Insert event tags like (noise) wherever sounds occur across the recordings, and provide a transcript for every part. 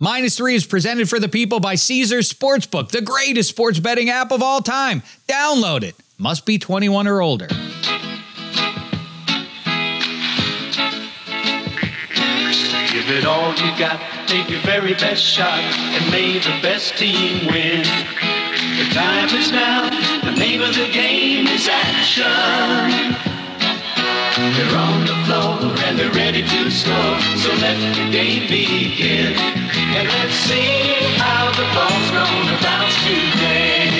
Minus three is presented for the people by Caesars Sportsbook, the greatest sports betting app of all time. Download it. Must be 21 or older. Give it all you got, take your very best shot, and may the best team win. The time is now, the name of the game is action. They're on the floor and they're ready to score, so let the game begin. And let's see how the ball's gonna bounce today.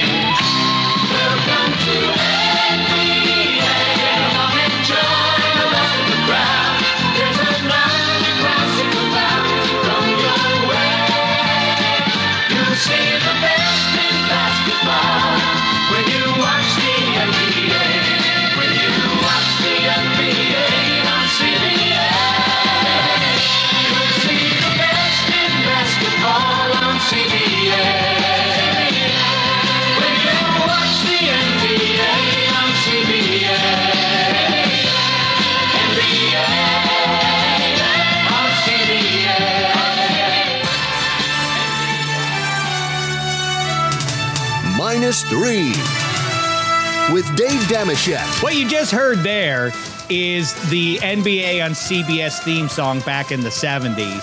Welcome to three with Dave Dameshek. What you just heard there is the NBA on CBS theme song back in the 70s.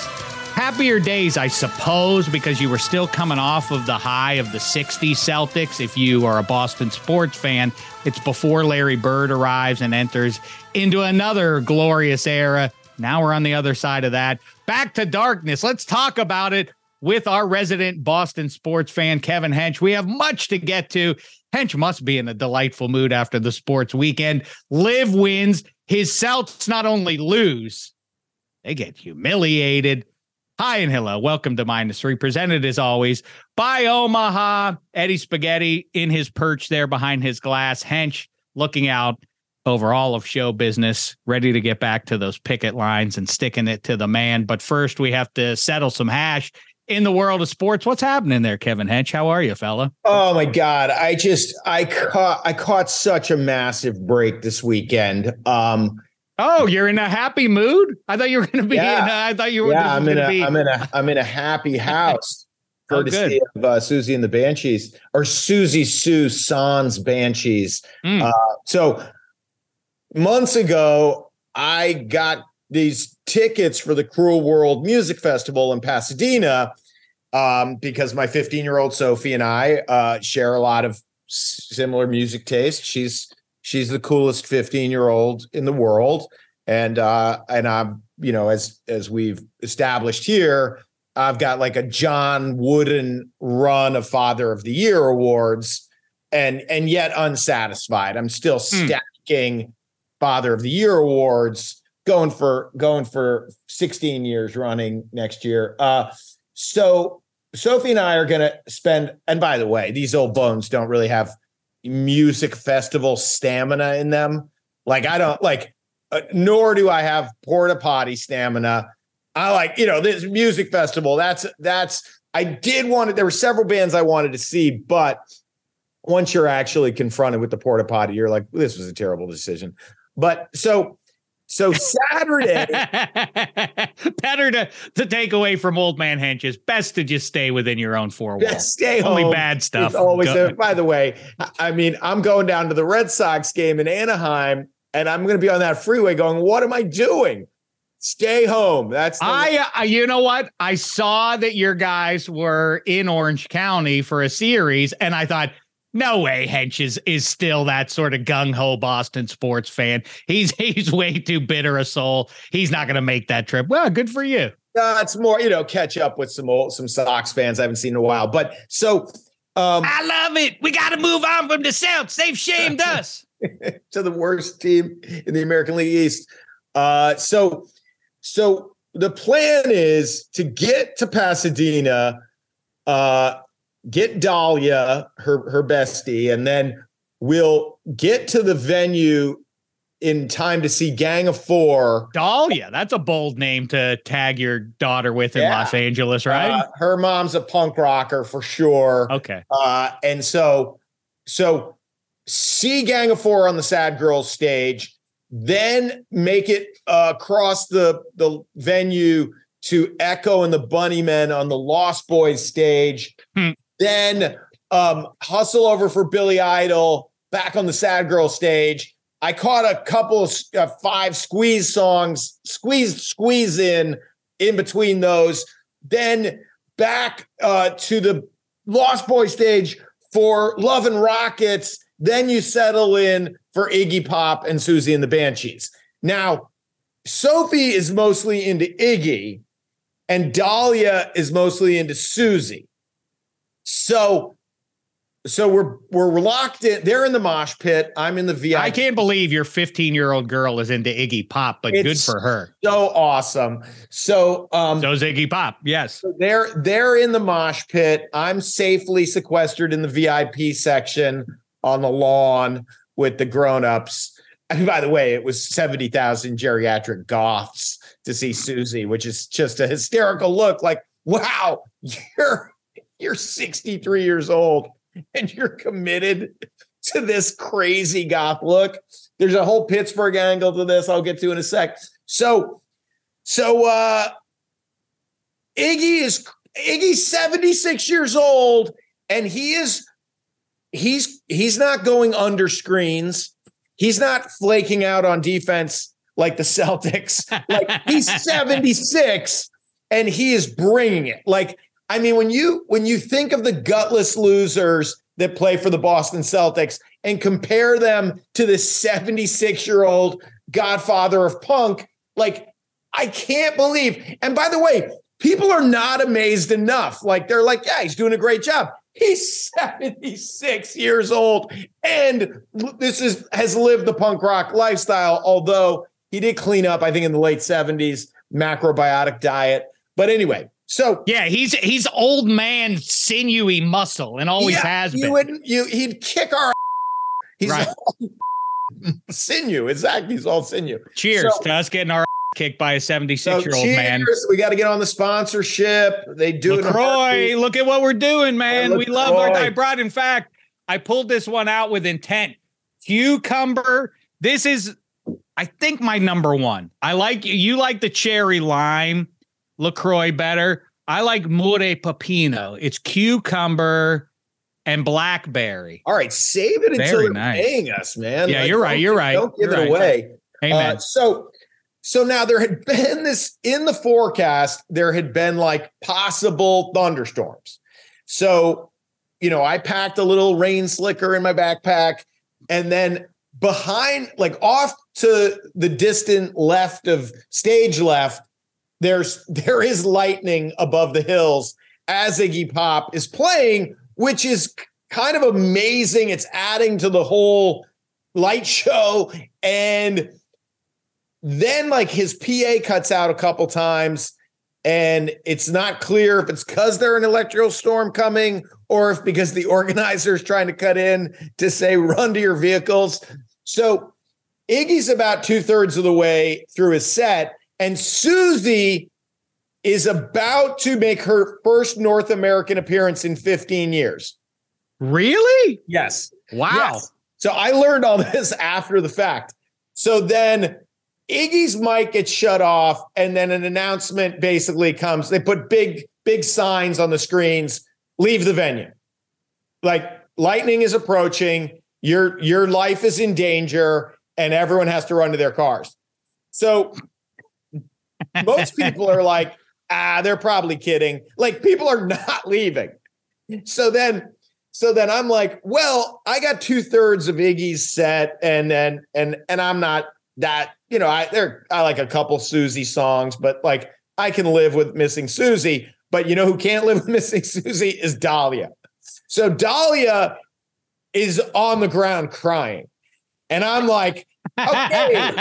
Happier days, I suppose, because you were still coming off of the high of the 60s Celtics. If you are a Boston sports fan, it's before Larry Bird arrives and enters into another glorious era. Now we're on the other side of that. Back to darkness. Let's talk about it with our resident Boston sports fan, Kevin Hench. We have much to get to. Hench must be in a delightful mood after the sports weekend. Live wins. His Celts not only lose, they get humiliated. Hi and hello. Welcome to Minus Three, presented as always by Omaha. Eddie Spaghetti in his perch there behind his glass. Hench looking out over all of show business, ready to get back to those picket lines and sticking it to the man. But first, we have to settle some hash in the world of sports. What's happening there, Kevin Hench? How are you, fella? Oh my god, I just I caught I caught such a massive break this weekend. Um Oh, you're in a happy mood. I thought you were going to be. Yeah. In, I thought you were. yeah, I'm in a be, am in a I'm in a happy (laughs) house. Oh, Courtesy of uh, Siouxsie and the Banshees or Siouxsie Sioux Sans Banshees. Mm. Uh, so months ago, I got these tickets for the Cruel World Music Festival in Pasadena um, because my 15 year old Sophie and I uh, share a lot of similar music taste. She's she's the coolest 15 year old in the world, and uh, and I'm you know as as we've established here, I've got like a John Wooden run of Father of the Year awards, and and yet unsatisfied. I'm still Hmm. stacking Father of the Year awards, going for going for 16 years running next year. Uh, so Sophie and I are going to spend. And by the way, these old bones don't really have music festival stamina in them. Like I don't like, uh, nor do I have porta potty stamina. I like, you know, this music festival. That's that's. I did want it. There were several bands I wanted to see, but once you're actually confronted with the porta potty, you're like, this was a terrible decision. But so, so Saturday. (laughs) Better to to take away from old man henches. Best to just stay within your own four walls. Stay Only home. bad stuff. It's always Go- By the way, I- mean, I'm going down to the Red Sox game in Anaheim, and I'm going to be on that freeway going, what am I doing? Stay home. That's the I, I, you know what? I saw that your guys were in Orange County for a series, and I thought, no way, Hench is, is still that sort of gung ho Boston sports fan. He's (laughs) he's way too bitter a soul. He's not going to make that trip. Well, good for you. Uh, it's more, you know, catch up with some old some Sox fans I haven't seen in a while. But so um I love it. We got to move on from the South. They've shamed (laughs) us. to the worst team in the American League East. Uh so so the plan is to get to Pasadena, uh get Dahlia, her her bestie, and then we'll get to the venue in time to see Gang of Four. Dahlia, that's a bold name to tag your daughter with in Yeah. Los Angeles, right? Uh, her mom's a punk rocker for sure. okay. Uh, and so, so see Gang of Four on the Sad Girls stage, then make it uh, across the the venue to Echo and the Bunnymen on the Lost Boys stage. Hmm. Then um, Hustle Over for Billy Idol back on the Sad Girl stage. I caught a couple of uh, five squeeze songs, squeeze, squeeze in in between those. Then back uh, to the Lost Boy stage for Love and Rockets. Then you settle in for Iggy Pop and Siouxsie and the Banshees. Now, Sophie is mostly into Iggy, and Dahlia is mostly into Siouxsie. So, so we're we're locked in. They're in the mosh pit. I'm in the VIP. I can't believe your 15 year old girl is into Iggy Pop, but good for her. So awesome. So, um, So Iggy Pop. Yes. they're they're in the mosh pit. I'm safely sequestered in the VIP section on the lawn with the grown-ups. And by the way, it was 70,000 geriatric goths to see Siouxsie, which is just a hysterical look. Like, wow, (laughs) you're you're 63 years old and you're committed to this crazy goth look. There's a whole Pittsburgh angle to this I'll get to in a sec. So, so uh Iggy is Iggy's 76 years old and he is he's he's not going under screens. He's not flaking out on defense like the Celtics. Like he's (laughs) 76 and he is bringing it. Like I mean when you when you think of the gutless losers that play for the Boston Celtics and compare them to the 76 year old godfather of punk, like I can't believe. And by the way, people are not amazed enough. Like they're like, yeah, he's doing a great job. He's 76 years old and this is has lived the punk rock lifestyle, although he did clean up, I think, in the late 70s, macrobiotic diet. But anyway, so Yeah, he's he's old man sinewy muscle and always yeah, has you been. wouldn't you he'd kick our (laughs) he's Right. all (laughs) sinew, exactly. He's all sinew. Cheers So- to us getting our (laughs) kicked by a 76 year old man. cheers. We got to get on the sponsorship. They do LaCroix, look at what we're doing, man. we love our. I brought, in fact, I pulled this one out with intent. Cucumber. This is, I think, my number one. I like you like the cherry lime LaCroix better. I like Mūre Pepino. It's cucumber and blackberry. All right, save it until Very they're nice. paying us, man. Yeah, you're right, you're right, Don't give you're it right. away. Amen. Uh, so, so now there had been this in the forecast. There had been like possible thunderstorms. So, you know, I packed a little rain slicker in my backpack, and then behind, like off to the distant left of stage left, there's there is lightning above the hills as Iggy Pop is playing, which is kind of amazing. It's adding to the whole light show. And then, like, his PA cuts out a couple times, and it's not clear if it's because there's an electrical storm coming or if because the (laughs) organizer is trying to cut in to say, run to your vehicles. So Iggy's about two thirds of the way through his set, and Siouxsie is about to make her first North American appearance in 15 years. really? Yes. Wow. Yes. So I learned all (laughs) this after the fact. So then Iggy's mic gets shut off, and then an announcement basically comes. They put big, big signs on the screens, leave the venue. Like lightning is approaching, your your life is in danger, and everyone has to run to their cars. So most (laughs) people are like, ah, they're probably kidding. Like people are (laughs) not leaving. So then, so then I'm like, well, I got two thirds of Iggy's set, and then and and I'm not that, you know, I there I like a couple Siouxsie songs, but like I can live with missing Siouxsie. But you know who can't live with (laughs) missing Siouxsie is Dahlia. So Dahlia is on the ground crying. And I'm like, okay,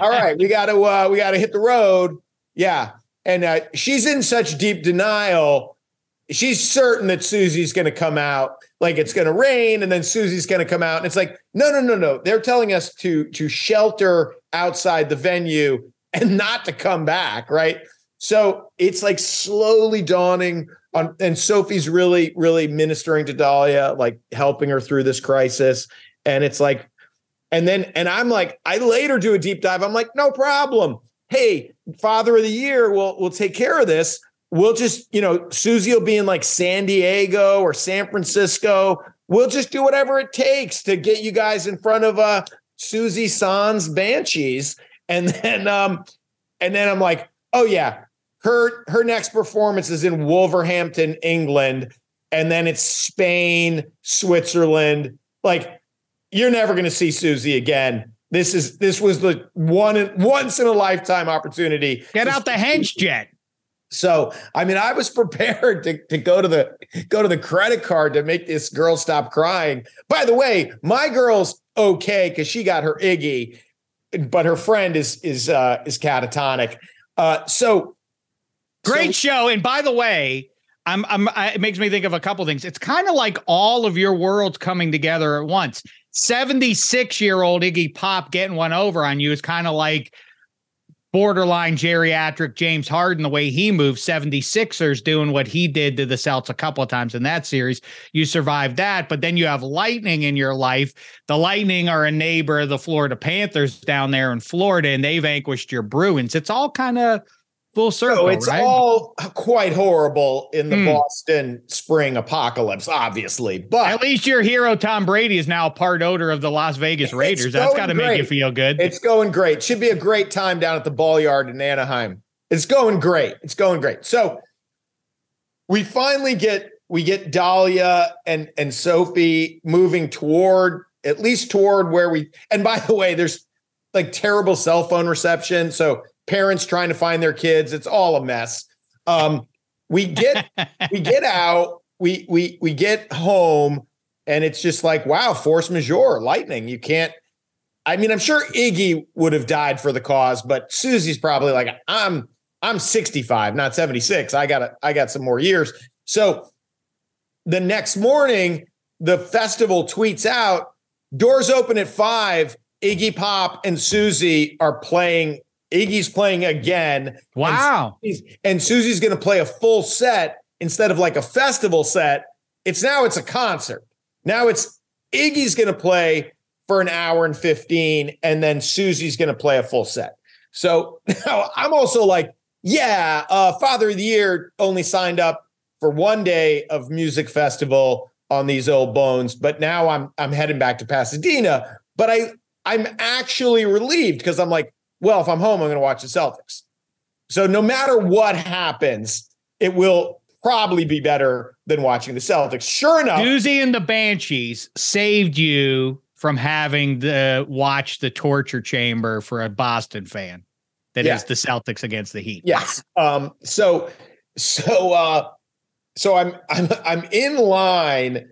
all right, we got to uh, we got to hit the road. Yeah, and uh, she's in such deep denial. She's certain that Siouxsie's going to come out, like it's going to rain, and then Siouxsie's going to come out, and it's like, no, no, no, no. They're telling us to to shelter outside the venue and not to come back, right? So it's like slowly dawning on, and Sophie's really, really ministering to Dahlia, like helping her through this crisis, and it's like and then, and I'm like, I later do a deep dive. I'm like, no problem. Hey, father of the year will will take care of this. We'll just, you know, Siouxsie will be in like San Diego or San Francisco. We'll just do whatever it takes to get you guys in front of uh Siouxsie Sans Banshees. And then um, and then I'm like, oh yeah, her her next performance is in Wolverhampton, England, and then it's Spain, Switzerland. Like, you're never gonna see Siouxsie again. This is this was the one once in a lifetime opportunity. Get out the hench jet. So, I mean, I was (laughs) prepared to, to go to the go to the credit card to make this girl stop crying. By the way, my girl's okay because she got her Iggy, but her friend is is uh, is catatonic. Uh, so great so, show. And by the way, I'm I'm I, it makes me think of a couple things. It's kind of like all of your worlds coming together at once. 76 year old Iggy Pop getting one over on you is kind of like borderline geriatric James Harden, the way he moves 76ers doing what he did to the Celts a couple of times in that series. You survived that, but then you have Lightning in your life. The Lightning are a neighbor of the Florida Panthers down there in Florida, and they vanquished your Bruins. It's all kind of full circle. So it's right? all quite horrible in the hmm. Boston spring apocalypse, obviously. But at least your hero Tom Brady is now a part owner of the Las Vegas Raiders. That's got to make you feel good. It's going great. Should be a great time down at the ball yard in Anaheim. It's going great. It's going great. So we finally get we get Dahlia and and Sophie moving toward at least toward where we and by the way, there's like terrible cell phone reception. So parents trying to find their kids. It's all a mess. Um, we get (laughs) we get out, we we we get home, and it's just like, wow, force majeure, lightning. You can't. I mean, I'm sure Iggy would have died for the cause, but Siouxsie's probably like, I'm I'm 65, not 76. I got I got some more years. So the next morning, the festival tweets out, doors open at five. Iggy Pop and Siouxsie are playing Iggy's playing again. Wow. And Siouxsie's, and Siouxsie's going to play a full set instead of like a festival set. It's now it's a concert. Now it's Iggy's going to play for an hour and 15 and then Siouxsie's going to play a full set. So (laughs) now I'm also like, yeah, uh, Father of the Year only signed up for one day of music festival on these old bones, but now I'm I'm heading back to Pasadena. But I I'm actually relieved because I'm like, well, if I'm home, I'm going to watch the Celtics. So no matter what happens, it will probably be better than watching the Celtics. Sure enough, Siouxsie and the Banshees saved you from having to watch the torture chamber for a Boston fan. That yeah. is the Celtics against the Heat. Yes. Um, so so uh so I'm I'm I'm in line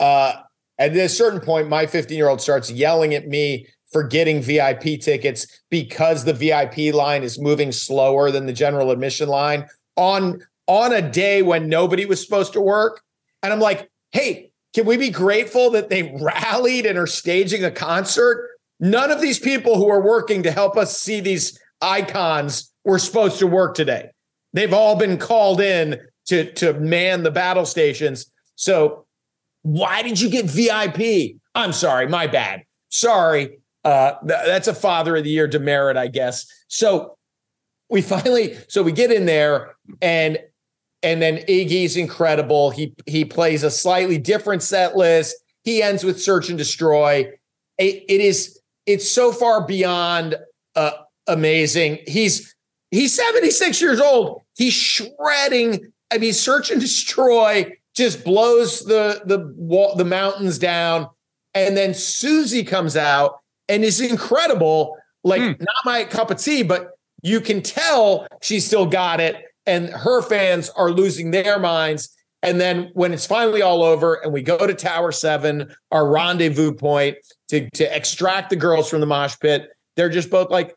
uh at a certain point my 15 year old starts yelling at me for getting VIP tickets because the VIP line is moving slower than the general admission line on on a day when nobody was supposed to work. And I'm like, hey, can we be grateful that they rallied and are staging a concert? None of these people who are working to help us see these icons were supposed to work today. They've all been called in to, to man the battle stations. So why did you get VIP? I'm sorry, my bad. Sorry. Uh, th- that's a father of the year demerit, I guess. So we finally, so we get in there and and then Iggy's incredible. He he plays a slightly different set list. He ends with search and destroy. it, it is it's so far beyond uh, amazing. He's he's 76 years old. He's shredding. I mean, search and destroy just blows the the wall, the mountains down. And then Siouxsie comes out and is incredible. Like mm. not my cup of tea, but you can tell she still got it, and her fans are losing their minds. And then when it's finally all over, and we go to Tower Seven, our rendezvous point to to extract the girls from the mosh pit, they're just both like,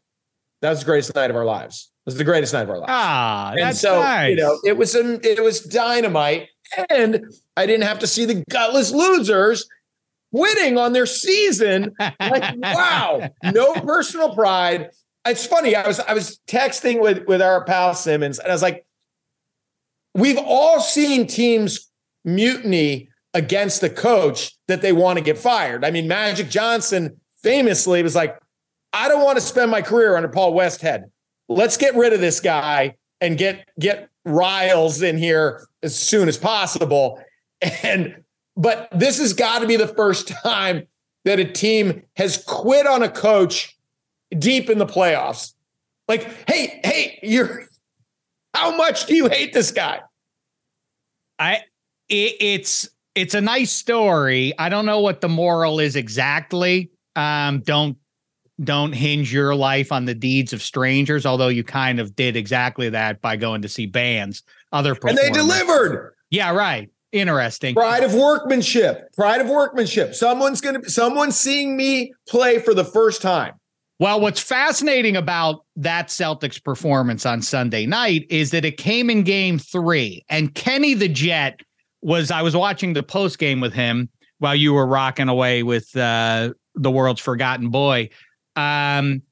"That was the greatest night of our lives. It was the greatest night of our lives." Ah, and so nice. you know, it was some, it was dynamite, and I didn't have to see the gutless losers winning on their season. Like, (laughs) wow, no personal pride. It's funny. I was I was texting with with our pal Simmons, and I was like, we've all seen teams mutiny against the coach that they want to get fired. I mean, Magic Johnson famously was like, I don't want to spend my career under Paul Westhead. let's get rid of this guy and get get Riles in here as soon as possible. (laughs) And but this has got to be the first time that a team has quit on a coach deep in the playoffs. Like, hey, hey, you're how much do you hate this guy? I it, it's it's a nice story. I don't know what the moral is exactly. Um, don't don't hinge your life on the deeds of strangers, although you kind of did exactly that by going to see bands, other and they delivered. Yeah, right. Interesting. Pride of workmanship. Pride of workmanship. Someone's gonna someone's seeing me play for the first time. Well, what's fascinating about that Celtics performance on Sunday night is that it came in game three, and Kenny the Jet was. I was watching the post game with him while you were rocking away with uh, the world's forgotten boy. Um,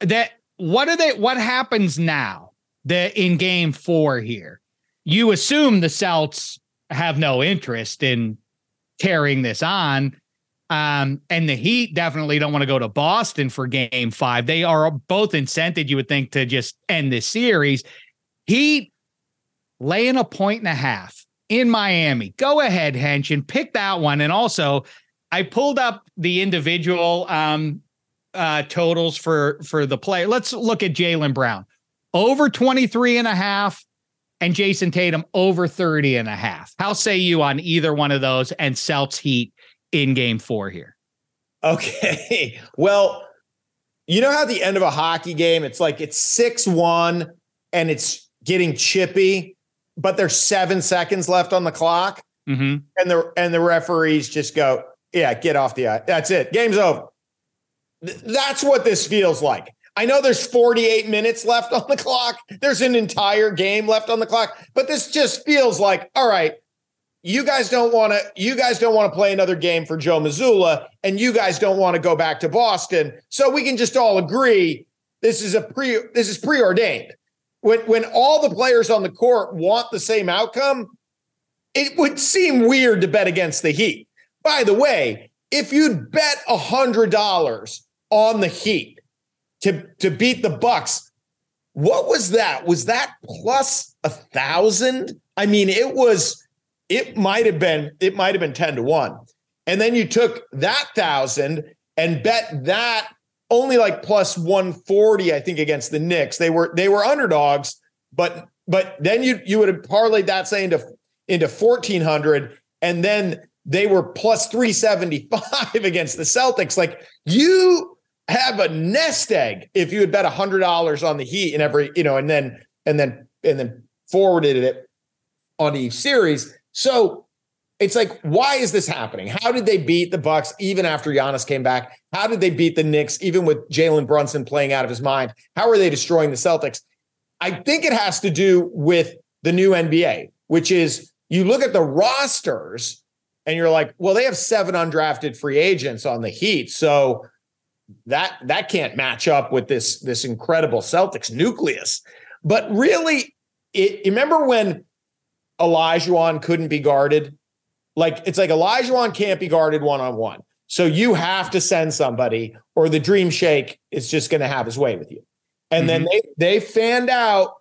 that what are they? What happens now? That in game four here, you assume the Celts have no interest in carrying this on. Um, and the Heat definitely don't want to go to Boston for game five. They are both incented, you would think, to just end this series. Heat laying a point and a half in Miami. Go ahead, Hench, and pick that one. And also, I pulled up the individual um, uh, totals for for the play. Let's look at Jaylen Brown. Over 23 and a half and Jayson Tatum over 30 and a half. How say you on either one of those and Celts Heat in game four here? Okay. (laughs) Well, you know how the end of a hockey game, it's like it's 6 1 and it's getting chippy, but there's seven seconds left on the clock. Mm-hmm. And the and the referees just go, yeah, get off the ice. That's it. Game's over. Th- that's what this feels like. I know there's 48 minutes left on the clock. There's an entire game left on the clock, but this just feels like, all right, you guys don't want to you guys don't want to play another game for Joe Mazzulla and you guys don't want to go back to Boston. So we can just all agree this is a pre this is preordained. When when all the players on the court want the same outcome, it would seem weird to bet against the Heat. By the way, if you'd bet a hundred dollars on the Heat to to beat the Bucks, what was that? Was that plus a thousand? I mean, it was it might have been it might have been 10 to 1 and then you took that thousand and bet that only like plus 140 i think against the Knicks they were they were underdogs but but then you you would have parlayed that say into into 1400 and then they were plus 375 (laughs) against the Celtics like you have a nest egg if you had bet $100 on the Heat and every you know and then and then and then forwarded it on each series so it's like, why is this happening? How did they beat the Bucks even after Giannis came back? How did they beat the Knicks even with Jalen Brunson playing out of his mind? How are they destroying the Celtics? I think it has to do with the new NBA, which is you look at the rosters and you're like, well, they have seven undrafted free agents on the Heat, so that that can't match up with this this incredible Celtics nucleus. But really, it, remember when Olajuwon couldn't be guarded. Like it's like Olajuwon can't be guarded one on one. So you have to send somebody, or the Dream Shake is just going to have his way with you. And mm-hmm. then they they fanned out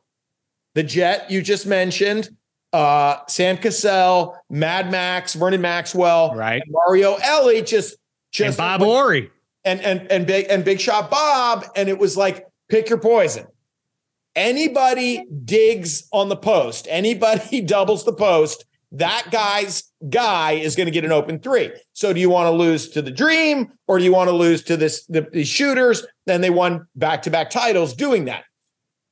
the Jet you just mentioned, uh, Sam Cassell, Mad Max, Vernon Maxwell, right? Mario Elie, just just and Bob Horry, and and and big and Big Shot Bob, and it was like pick your poison anybody digs on the post, anybody (laughs) doubles the post, that guy's guy is going to get an open three. So do you want to lose to the dream or do you want to lose to this the, the shooters? Then they won back-to-back titles doing that.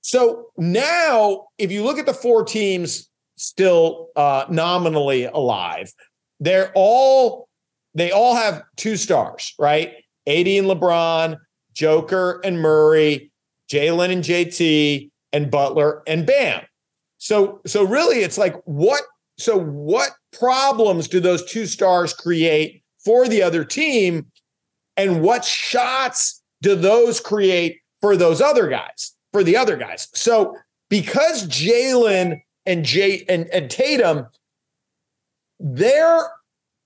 So now if you look at the four teams still uh, nominally alive, they're all they all have two stars, right? AD and LeBron, Joker and Murray, Jaylen and JT, and Butler and Bam. So so really it's like what so what problems do those two stars create for the other team and what shots do those create for those other guys for the other guys so because jaylen and jay and, and tatum they're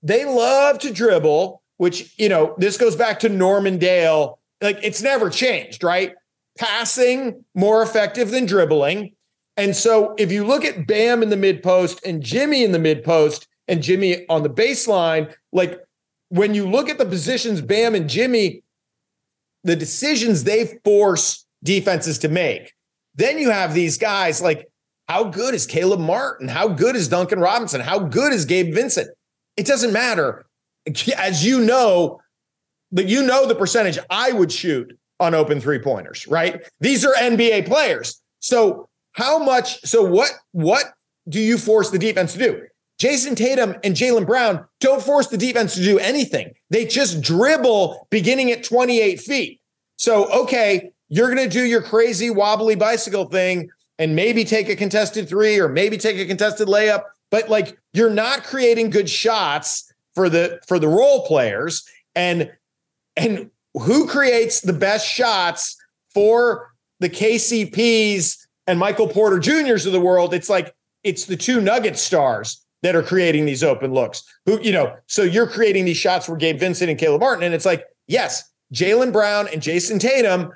they love to dribble which you know this goes back to norman dale like it's never changed right passing more effective than dribbling. And so if you look at Bam in the mid post and Jimmy in the mid post and Jimmy on the baseline, like when you look at the positions Bam and Jimmy, the decisions they force defenses to make, then you have these guys like how good is Caleb Martin? How good is Duncan Robinson? How good is Gabe Vincent? It doesn't matter. (laughs) As you know, but you know the percentage I would shoot on open three pointers, right? These are NBA players. So how much? So what? What do you force the defense to do? Jayson Tatum and Jaylen Brown don't force the defense to do anything. They just dribble beginning at 28 feet. So, okay, you're going to do your crazy wobbly bicycle thing and maybe take a contested three or maybe take a contested layup, but like you're not creating good shots for the for the role players and and who creates the best shots for the KCPs and Michael Porter Juniors of the world? It's like it's the two Nugget stars that are creating these open looks. Who, you know, so you're creating these shots for Gabe Vincent and Caleb Martin. And it's like, yes, Jaylen Brown and Jayson Tatum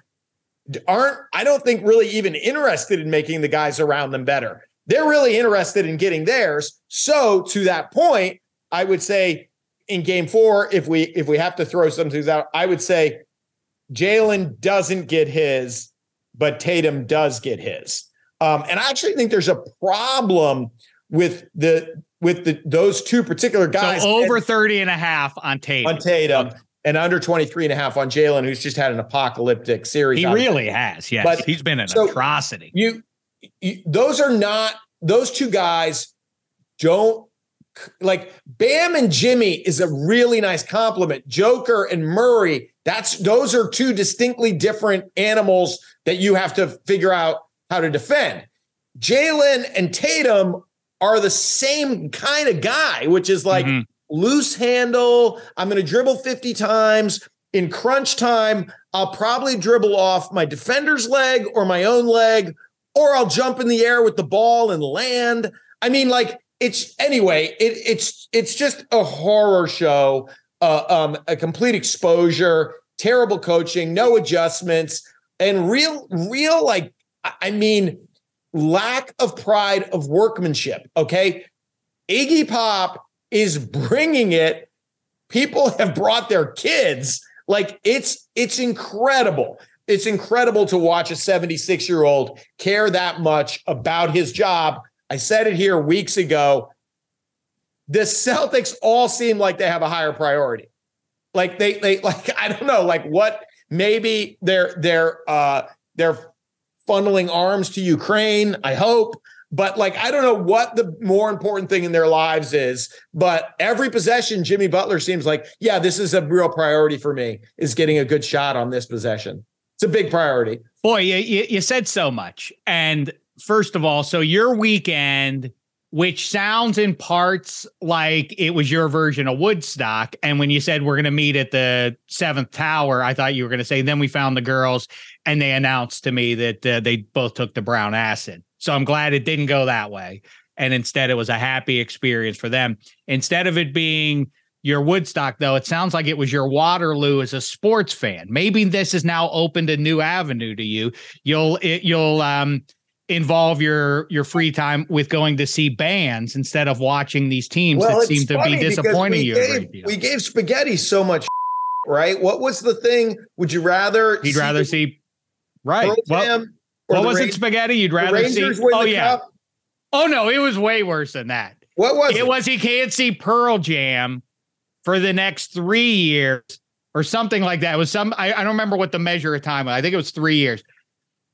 aren't, I don't think, really even interested in making the guys around them better. They're really interested in getting theirs. So to that point, I would say in game four, if we if we have to throw some things out, I would say Jaylen doesn't get his, but Tatum does get his. Um, and I actually think there's a problem with the with the those two particular guys. So over and, 30 and a half on Tatum. On Tatum. And under 23 and a half on Jaylen, who's just had an apocalyptic series. He really has. Yes. But, he's been an so atrocity. You, you those are not those two guys don't like Bam and Jimmy is a really nice complement. Joker and Murray, that's those are two distinctly different animals that you have to figure out how to defend. Jaylen and Tatum are the same kind of guy, which is like mm-hmm. loose handle. I'm going to dribble 50 times. In crunch time, I'll probably dribble off my defender's leg or my own leg, or I'll jump in the air with the ball and land. I mean, like it's anyway. It, it's it's just a horror show, uh, um, a complete exposure, terrible coaching, no adjustments, and real, real like I mean, lack of pride of workmanship. Okay, Iggy Pop is bringing it. People have brought their kids. Like it's it's incredible. It's incredible to watch a 76 year old care that much about his job I said it here weeks ago. The Celtics all seem like they have a higher priority. Like they they like (laughs) I don't know like what maybe they're they're uh they're funneling arms to Ukraine, I hope, but like I don't know what the more important thing in their lives is, but every possession Jimmy Butler seems like, yeah, this is a real priority for me is getting a good shot on this possession. It's a big priority. Boy, you, you said so much. And first of all, so your weekend, which sounds in parts like it was your version of Woodstock. And when you said we're going to meet at the seventh tower, I thought you were going to say, then we found the girls and they announced to me that uh, they both took the brown acid. So I'm glad it didn't go that way. And instead, it was a happy experience for them. Instead of it being your Woodstock, though, it sounds like it was your Waterloo as a sports fan. Maybe this has now opened a new avenue to you. You'll it, you'll um involve your your free time with going to see bands instead of watching these teams well, that seem to be disappointing you. Gave, we gave spaghetti so much, right? What was the thing? Would you rather? He'd rather see, right? Well, what was it? Spaghetti? You'd rather see? Oh yeah. Cup? Oh no, it was way worse than that. What was it? It was he can't see Pearl Jam for the next three years or something like that. It was some I, I don't remember what the measure of time was. I think it was three years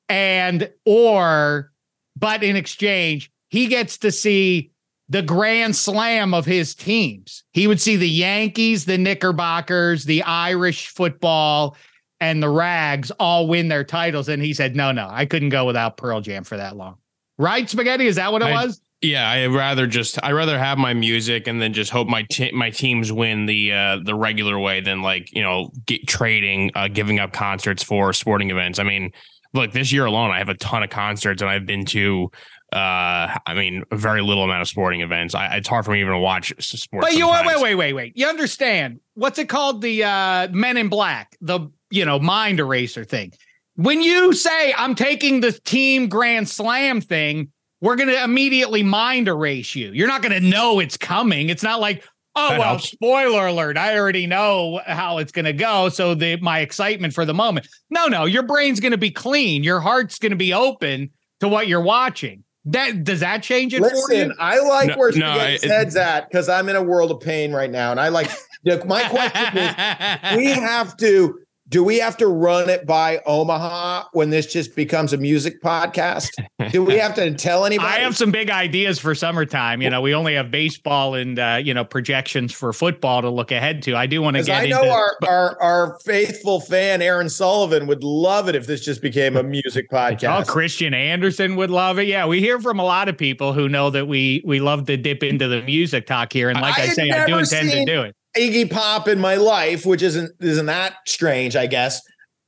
and or but in exchange he gets to see the grand slam of his teams. He would see the Yankees, the Knickerbockers, the Irish football, and the Rags all win their titles. And he said, no, no, I couldn't go without Pearl Jam for that long. Right, Spaghetti? Is that what it I, was? Yeah, I'd rather just I'd rather have my music and then just hope my t- my teams win the uh, the regular way than like you know get, trading uh, giving up concerts for sporting events. I mean, look, this year alone, I have a ton of concerts and I've been to uh i mean a very little amount of sporting events. I, it's hard for me even to watch sports but you wait wait wait wait wait. You understand. What's it called? The uh men in black the you know mind eraser thing. When you say I'm taking the team grand slam thing, we're going to immediately mind erase you. You're not going to know it's coming. It's not like, oh That well, helps. spoiler alert. I already know how it's going to go, so the my excitement for the moment. No, no, your brain's going to be clean. Your heart's going to be open to what you're watching. That does that change it for Listen, you? I like No- where no, Spaghetti's I- head's at because I'm in a world of pain right now, and I like. (laughs) Look, my question is: we (laughs) have to do we have to run it by Omaha when this just becomes a music podcast? Do we have to (laughs) tell anybody? I have some big ideas for summertime. You know, we only have baseball and uh, you know projections for football to look ahead to. I do want to get I know into. our, our our faithful fan Aaron Sullivan would love it if this just became a music (laughs) podcast. Oh. Christian Anderson would love it. Yeah, we hear from a lot of people who know that we we love to dip into the music talk here, and like I I, say, I do intend seen- to do it. Iggy Pop in my life, which isn't isn't that strange, I guess.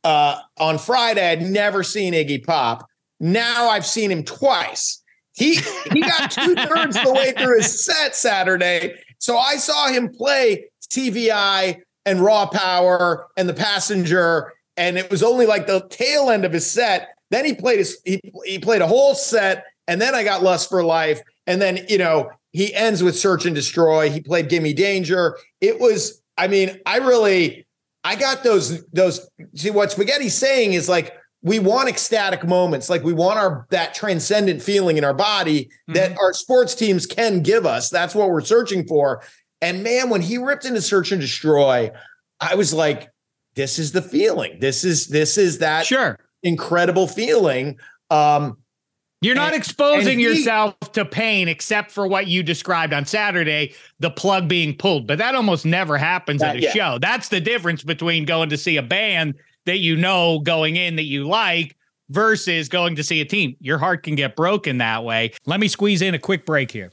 Uh, on Friday, I'd never seen Iggy Pop. Now I've seen him twice. He he got (laughs) two thirds the way through his set Saturday, so I saw him play TV Eye and Raw Power and The Passenger, and it was only like the tail end of his set. Then he played his he, he played a whole set, and then I got Lust for Life, and then you know he ends with Search and Destroy. He played Gimme Danger. It was, I mean, I really, I got those those. See what Spaghetti's saying is like we want ecstatic moments, like we want our that transcendent feeling in our body that our sports teams can give us. That's what we're searching for. And man, when he ripped into Search and Destroy, I was like, this is the feeling. This is this is that Sure, incredible feeling. Um, you're not And- exposing and he- yourself to pain except for what you described on Saturday, the plug being pulled. But that almost never happens at a yeah. show. That's the difference between going to see a band that you know going in that you like versus going to see a team. Your heart can get broken that way. Let me squeeze in a quick break here.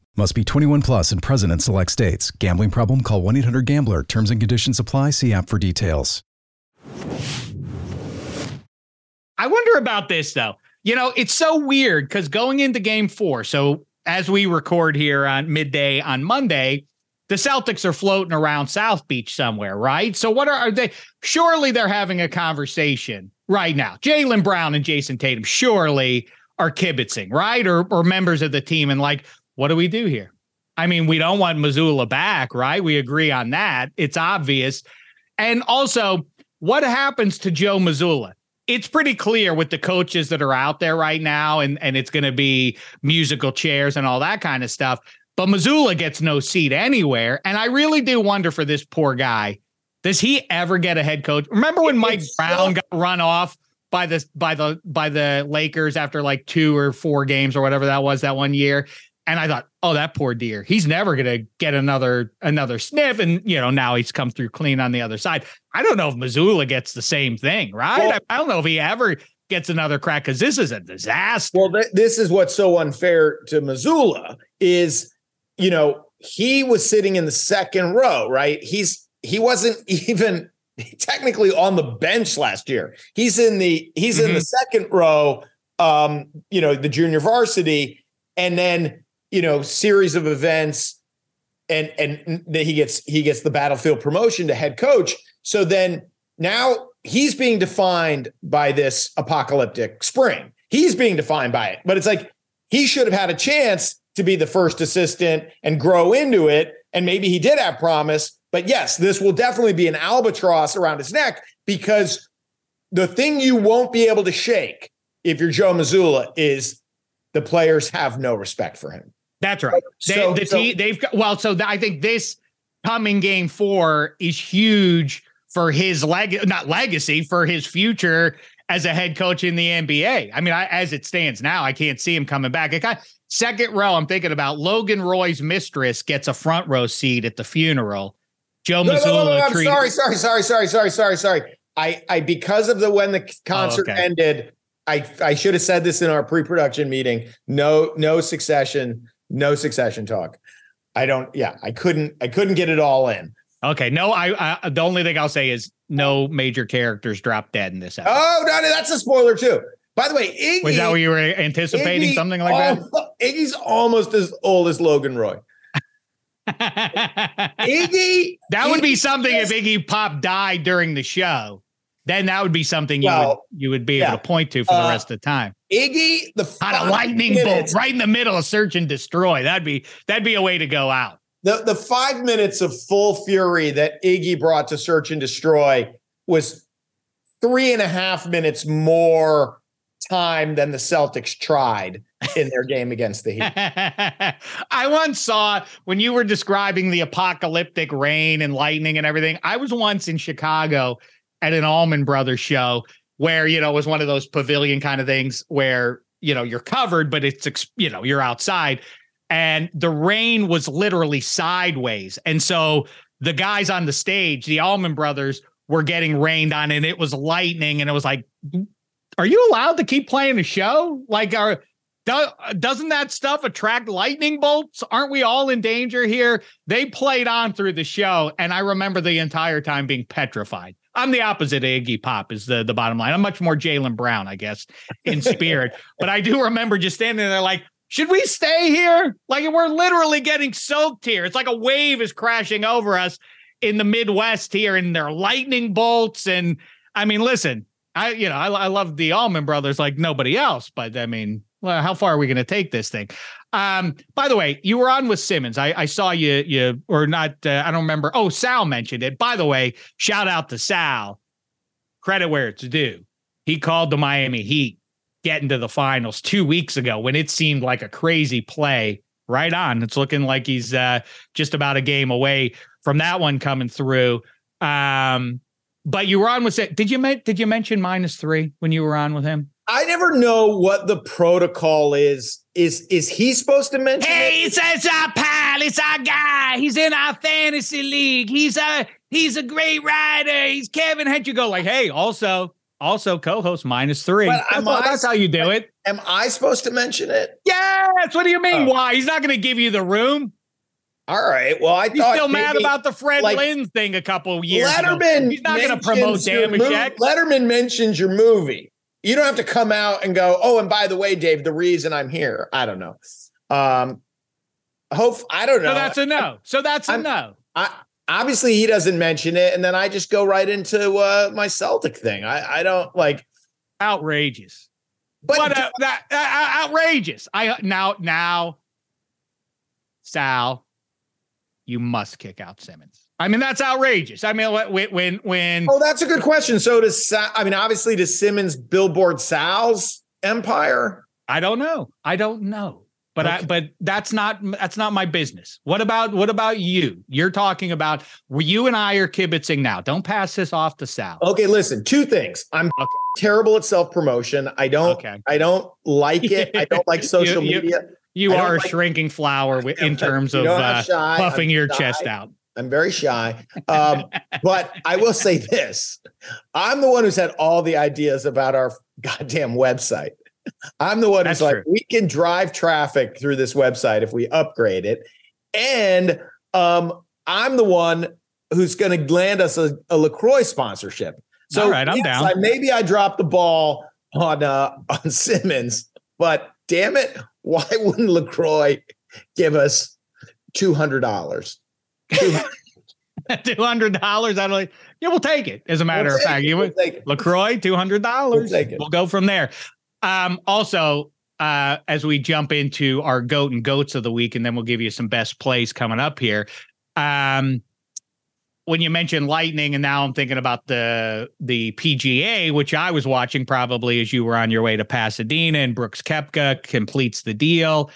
Must be 21 plus and present in select states. Gambling problem? Call 1 800 GAMBLER. Terms and conditions apply. See app for details. I wonder about this though. You know, it's so weird because going into game four, so as we record here on midday on Monday, the Celtics are floating around South Beach somewhere, right? So what are, are they? Surely they're having a conversation right now. Jaylen Brown and Jayson Tatum surely are kibitzing, right? Or or members of the team and like, what do we do here? I mean, we don't want Mazzulla back, right? We agree on that. It's obvious. And also, what happens to Joe Mazzulla? It's pretty clear with the coaches that are out there right now, and, and it's going to be musical chairs and all that kind of stuff. But Mazzulla gets no seat anywhere. And I really do wonder for this poor guy. Does he ever get a head coach? Remember when Mike It's Brown got run off by the by the by the Lakers after like two or four games or whatever that was that one year? And I thought, oh, that poor dear, he's never gonna get another another sniff. And you know, now he's come through clean on the other side. I don't know if Mazzulla gets the same thing, right? Well- I, I don't know if he ever gets another crack because this is a disaster. Well, th- this is what's so unfair to Mazzulla is, you know, he was sitting in the second row, right? He's he wasn't (laughs) even technically on the bench last year. He's in the he's in the second row, um, you know, the junior varsity, and then you know, series of events, and and then he gets he gets the battlefield promotion to head coach. So then now he's being defined by this apocalyptic spring. He's being defined by it, but it's like he should have had a chance to be the first assistant and grow into it. And maybe he did have promise, but yes, this will definitely be an albatross around his neck because the thing you won't be able to shake if you're Joe Mazzulla is the players have no respect for him. That's right. They, So- the so- team, they've got, well, so I think this coming game four is huge for his leg, not legacy, for his future as a head coach in the NBA. I mean, I, as it stands now, I can't see him coming back. It kind second row, I'm thinking about Logan Roy's mistress gets a front row seat at the funeral. Joe No, no, no, no, Mazzulla I'm sorry, sorry, sorry, sorry, sorry, sorry, sorry. I, I, because of the when the oh, concert okay. ended, I, I should have said this in our pre-production meeting. No, no succession, no succession talk. I don't. Yeah, I couldn't. I couldn't get it all in. Okay, no, I, I the only thing I'll say is no major characters drop dead in this episode. Oh no, no, that's a spoiler too. By the way, Iggy Was that what you were anticipating? Iggy something like that? Iggy's almost as old as Logan Roy. (laughs) Iggy, That would be Iggy something if Iggy Pop died during the show. Then that would be something you would you would be yeah. able to point to for the Uh, rest of the time. Iggy, the On a lightning bolt right in the middle of search and destroy. That'd be that'd be a way to go out. the the five minutes of full fury that Iggy brought to search and destroy was three and a half minutes more time than the Celtics tried in their game against the Heat. (laughs) I once saw when you were describing the apocalyptic rain and lightning and everything. I was once in Chicago at an Allman Brothers show where, you know, it was one of those pavilion kind of things where, you know, you're covered, but it's, you know, you're outside. And the rain was literally sideways. And so the guys on the stage, the Allman Brothers, were getting rained on and it was lightning. And it was like, are you allowed to keep playing a show? Like, are do, doesn't that stuff attract lightning bolts? Aren't we all in danger here? They played on through the show, and I remember the entire time being petrified. I'm the opposite of Iggy Pop, is the, the bottom line. I'm much more Jaylen Brown, I guess, in (laughs) spirit. but I do remember just standing there like, should we stay here? Like we're literally getting soaked here. It's like a wave is crashing over us in the Midwest here, and there are lightning bolts. And I mean, listen, I you know I, I love the Allman Brothers like nobody else, but I mean, well, how far are we going to take this thing? Um, by the way, you were on with Simmons. I, I saw you you or not. Uh, I don't remember. Oh, Sal mentioned it. By the way, shout out to Sal. Credit where it's due. He called the Miami Heat getting to the finals two weeks ago when it seemed like a crazy play. Right on. It's looking like he's uh, just about a game away from that one coming through. Um, but you were on with it. Did you did you mention minus three when you were on with him? I never know what the protocol is. Is is he supposed to mention? Hey, it? it's, it's our pal. It's our guy. He's in our fantasy league. He's a he's a great rider. He's Kevin Hench. You go like, hey, also also co-host minus three. But That's, am how- I- that's how you do it. Am I supposed to mention it? Yes. What do you mean? Oh. Why? He's not going to give you the room. All right. Well, I He's thought still mad about the Fred like, Lynn thing a couple of years ago. Letterman. He's not going to promote Damage. your Dameshek. mov- Letterman mentions your movie. You don't have to come out and go. Oh, and by the way, Dave, the reason I'm here. I don't know. Um, hope I don't know. So that's a no. So that's a I'm- no. I, obviously he doesn't mention it, and then I just go right into uh, my Celtic thing. I, I don't like. Outrageous. But what a, that uh, uh, outrageous. I now now Sal, you must kick out Simmons. I mean that's outrageous. I mean when when when oh, that's a good question. So does I mean obviously does Simmons billboard Sal's empire? I don't know. I don't know. But I but that's not that's not my business. What about what about you? You're talking about well, you and I are kibitzing now. Don't pass this off to Sal. Okay, listen. Two things. I'm Okay. terrible at self promotion. I don't. Okay. I don't like it. I don't like (laughs) social You- you- media. You I are a like- shrinking flower in (laughs) terms You of know uh, puffing I'm your shy. chest out. I'm very shy. Um, but I will say this I'm the one who's had all the ideas about our goddamn website. I'm the one That's who's like, we can drive traffic through this website if we upgrade it. And um, I'm the one who's going to land us a, a LaCroix sponsorship. So All right, I'm yes, down. I, maybe I dropped the ball on uh, on Simmons, but damn it, why (laughs) wouldn't LaCroix give us two hundred dollars? (laughs) Two hundred dollars. I don't. Like yeah, we'll take it. As a matter of fact, you would Lacroix, two hundred dollars. We'll. We'll go from there. Um, also, uh, as we jump into our goat and goats of the week, and then we'll give you some best plays coming up here. Um, when you mentioned lightning, and now I'm thinking about the the PGA, which I was watching probably as you were on your way to Pasadena, and Brooks Koepka completes the deal.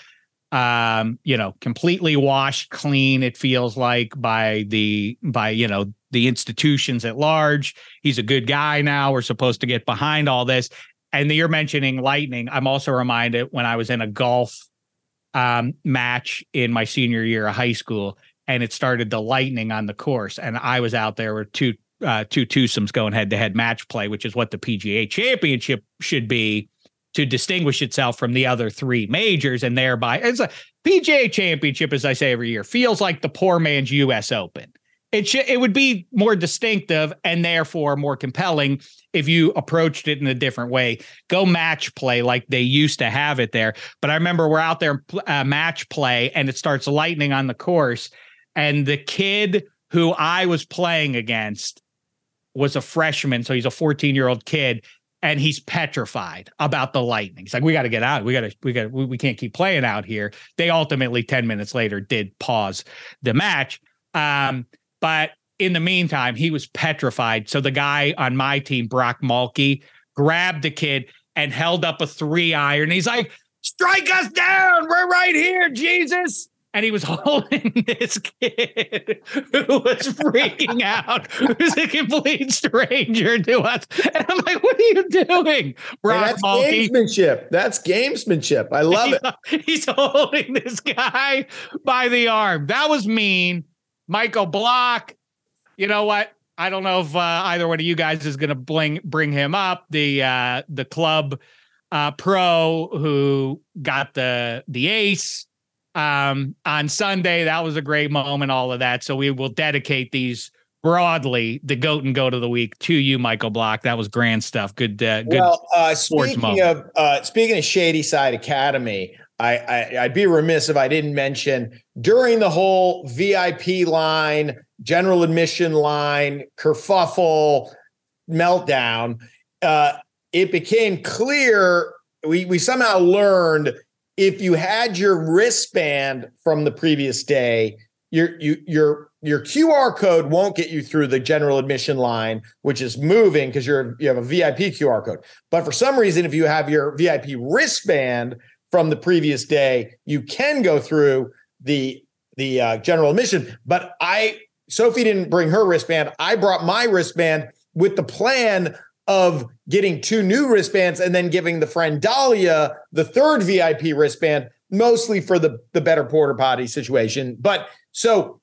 Um, you know, completely washed clean. It feels like by the by you know the institutions at large. He's a good guy now. We're supposed to get behind all this. And you're mentioning lightning. I'm also reminded when I was in a golf um, match in my senior year of high school, and it started the lightning on the course, and I was out there with two uh, two twosomes going head to head match play, which is what the PGA Championship should be to distinguish itself from the other three majors, and thereby it's a PGA Championship, as I say every year, feels like the poor man's U.S. Open. It should it would be more distinctive and therefore more compelling if you approached it in a different way. Go match play like they used to have it there. But I remember we're out there uh, match play and it starts lightning on the course, and the kid who I was playing against was a freshman, so he's a 14 year old kid. And he's petrified about the lightning. He's like, "We got to get out. We got to. We got. We, we can't keep playing out here." They ultimately, ten minutes later, did pause the match. Um, but in the meantime, he was petrified. So the guy on my team, Brock Mulkey, grabbed the kid and held up a three iron. He's like, strike us down. We're right here, Jesus. And he was (laughs) holding this kid who was freaking out, who's a complete stranger to us. And I'm like, what are you doing? Hey, Brock that's Mulkey. gamesmanship. That's gamesmanship. I love it. (laughs) He's holding this guy by the arm. That was mean. Michael Block. You know what? I don't know if uh, either one of you guys is going to bring bring him up. The uh, the club uh, pro who got the the ace um, on Sunday. That was a great moment. All of that. So we will dedicate these broadly the goat and goat of the week to you, Michael Block. That was grand stuff. Good. Uh, good. Well, uh, speaking moment. of uh, speaking of Shady Side Academy, I, I I'd be remiss if I didn't mention during the whole VIP line, general admission line, kerfuffle, meltdown. Uh, it became clear we we somehow learned if you had your wristband from the previous day, your you your your QR code won't get you through the general admission line, which is moving because you're you have a VIP QR code. But for some reason, if you have your VIP wristband from the previous day, you can go through the the uh, general admission. But I Sophie didn't bring her wristband. I brought my wristband with the plan of getting two new wristbands and then giving the friend Dahlia the third VIP wristband, mostly for the, the better porter potty situation. But so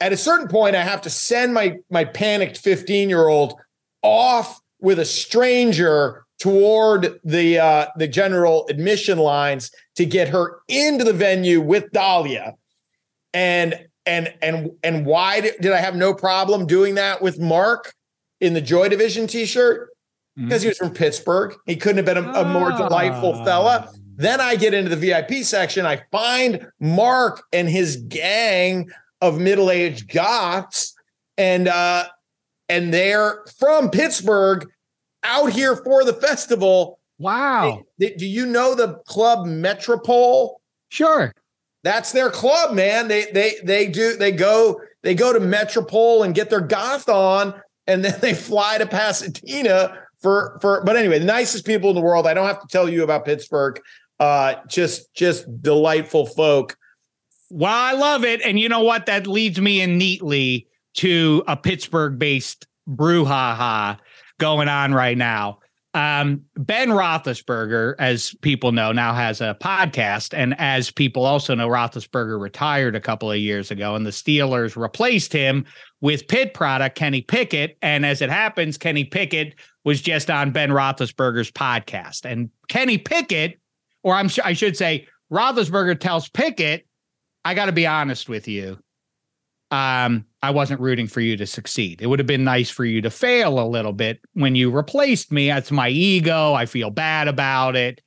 at a certain point, I have to send my my panicked 15 year old off with a stranger toward the uh, the general admission lines to get her into the venue with Dahlia. And and and and why did, did I have no problem doing that with Mark in the Joy Division T-shirt? Because he was from Pittsburgh. He couldn't have been a, a more delightful fella. Then I get into the VIP section. I find Mark and his gang of middle-aged goths, and uh, and they're from Pittsburgh, out here for the festival. Wow. Hey, do you know the club Metropol? Sure. That's their club, man. They they they do they go they go to Metropol and get their goth on, and then (laughs) they fly to Pasadena for for. But anyway, the nicest people in the world. I don't have to tell you about Pittsburgh. Uh, just just delightful folk. Well, I love it, and you know what? That leads me in neatly to a Pittsburgh-based brouhaha going on right now. Um, ben Roethlisberger, as people know, now has a podcast, and as people also know, Roethlisberger retired a couple of years ago, and the Steelers replaced him with Pitt product Kenny Pickett. And as it happens, Kenny Pickett was just on Ben Roethlisberger's podcast, and Kenny Pickett, or I'm I should say, Roethlisberger tells Pickett, "I got to be honest with you." um, I wasn't rooting for you to succeed. It would have been nice for you to fail a little bit when you replaced me. That's my ego. I feel bad about it.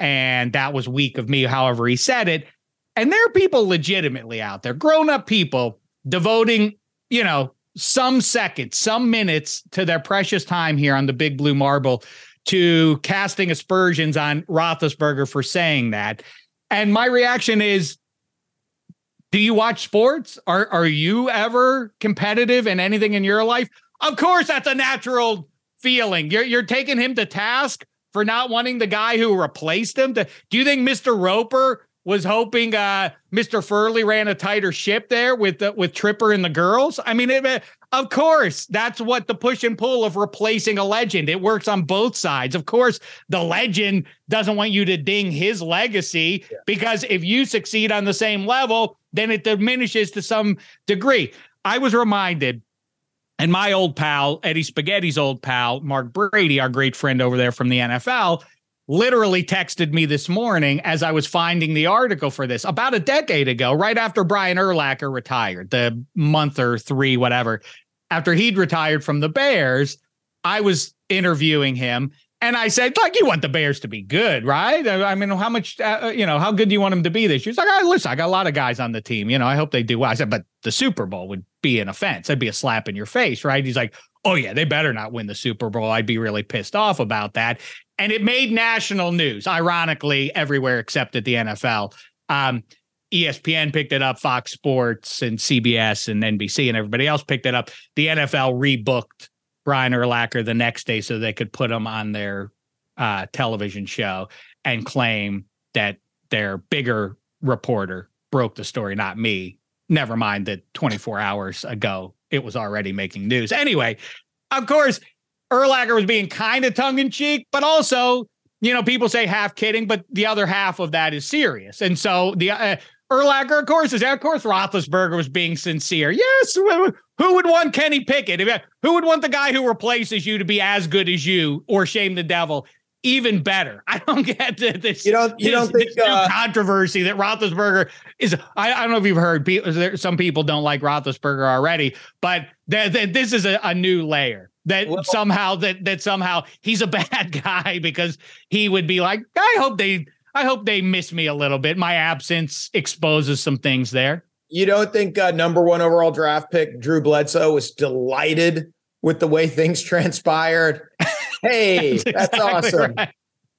And that was weak of me, however, he said it. And there are people legitimately out there, grown up people devoting, you know, some seconds, some minutes to their precious time here on the big blue marble to casting aspersions on Roethlisberger for saying that. And my reaction is do you watch sports? Are are you ever competitive in anything in your life? Of course, that's a natural feeling. You're you're taking him to task for not wanting the guy who replaced him. To, do you think Mr. Roper was hoping uh, Mr. Furley ran a tighter ship there with uh, with Tripper and the girls? I mean, it, of course, that's what the push and pull of replacing a legend. It works on both sides. Of course, the legend doesn't want you to ding his legacy yeah. because if you succeed on the same level, then it diminishes to some degree. I was reminded, and my old pal, Eddie Spaghetti's old pal, Mark Brady, our great friend over there from the NFL, literally texted me this morning as I was finding the article for this about a decade ago, right after Brian Urlacher retired, the month or three, whatever after he'd retired from the Bears, I was interviewing him and I said, like, you want the Bears to be good, right? I mean, how much, uh, uh, you know, how good do you want them to be this year? He's like, oh, listen, I got a lot of guys on the team. You know, I hope they do well. I said, but the Super Bowl would be an offense. That'd be a slap in your face, right? He's like, oh, yeah, they better not win the Super Bowl. I'd be really pissed off about that. And it made national news, ironically, everywhere except at the NFL. Um, ESPN picked it up, Fox Sports and CBS and NBC and everybody else picked it up. The NFL rebooked Brian Urlacher the next day so they could put him on their uh, television show and claim that their bigger reporter broke the story, not me. Never mind that 24 hours ago it was already making news. Anyway, of course, Urlacher was being kind of tongue in cheek, but also, you know, people say half kidding, but the other half of that is serious. And so the uh, Urlacher, of course, is of course Roethlisberger was being sincere. Yes, who would want Kenny Pickett? Who would want the guy who replaces you to be as good as you or shame the devil? Even better. I don't (laughs) get this. You don't. You this, don't think uh, controversy that Roethlisberger is. I, I, don't know if you've heard. People, some people don't like Roethlisberger already, but th- th- this is a, a, new layer that well, somehow that that somehow he's a (laughs) bad guy because he would be like, I hope they I hope they miss me a little bit. My absence exposes some things there. You don't think uh, number one overall draft pick Drew Bledsoe was delighted with the way things (laughs) transpired? Hey, (laughs) that's, that's awesome. Right.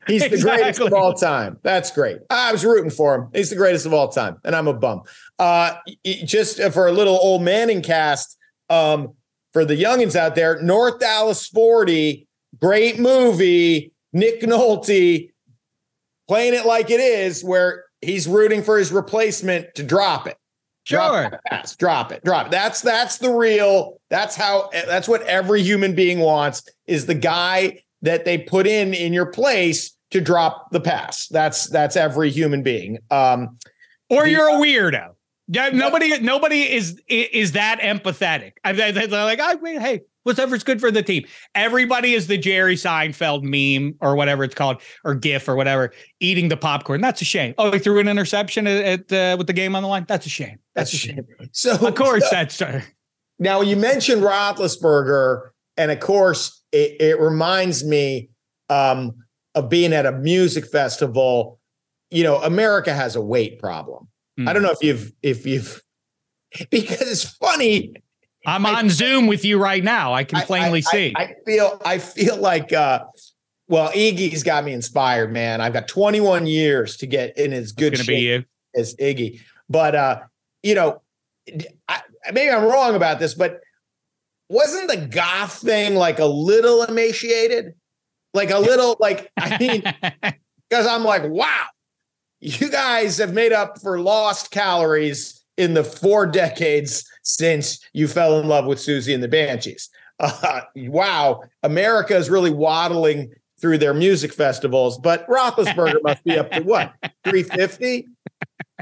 He's exactly. the greatest of all time. That's great. I was rooting for him. He's the greatest of all time, and I'm a bum. Uh, just for a little old Manning cast, um, for the youngins out there, North Dallas 40, great movie. Nick Nolte playing it like it is, where he's rooting for his replacement to drop it. Drop Sure. that pass. Drop it. Drop it. That's that's the real. That's how. That's what every human being wants is the guy that they put in in your place to drop the pass. That's that's every human being. Um, Or The- you're a weirdo. Yeah, nobody, nobody is is that empathetic. I, they- they're like, I wait, hey, whatever's good for the team. Everybody is the Jerry Seinfeld meme or whatever it's called, or GIF or whatever, eating the popcorn. That's a shame. Oh, he threw an interception at, uh, with the game on the line. That's a shame. That's a shame. so Of course, so- that's uh, Now you mentioned Roethlisberger, and of course, it, it reminds me um, of being at a music festival. You know, America has a weight problem. I don't know if you've if you've (laughs) because it's funny. I'm I- on Zoom with you right now. I can plainly I, see. I, I feel I feel like uh, well, Iggy's got me inspired, man. I've got 21 years to get in as good shape gonna be you. as Iggy. But uh, you know, I, maybe I'm wrong about this, but wasn't the goth thing like a little emaciated? Like a little, like I mean, (laughs) because I'm like, wow, you guys have made up for lost calories in the four decades since you fell in love with Siouxsie and the Banshees. Uh, wow, America is really waddling through their music festivals, but Roethlisberger must be up to what 350?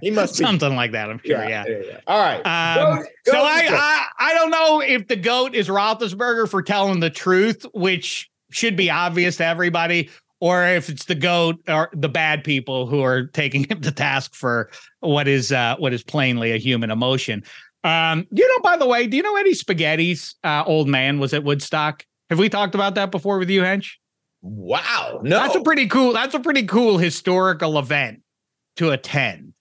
He must be Something like that, I'm sure. Yeah. All right. Um, Go- so I. I I don't know if the goat is Roethlisberger for telling the truth, which should be obvious to everybody, or if it's the goat or the bad people who are taking (laughs) him to task for what is uh, what is plainly a human emotion. Um, you know, by the way, do you know Eddie Spaghetti's uh, old man was at Woodstock? Have we talked about that before with you, Hench? wow. No. That's a pretty cool. That's a pretty cool historical event to attend.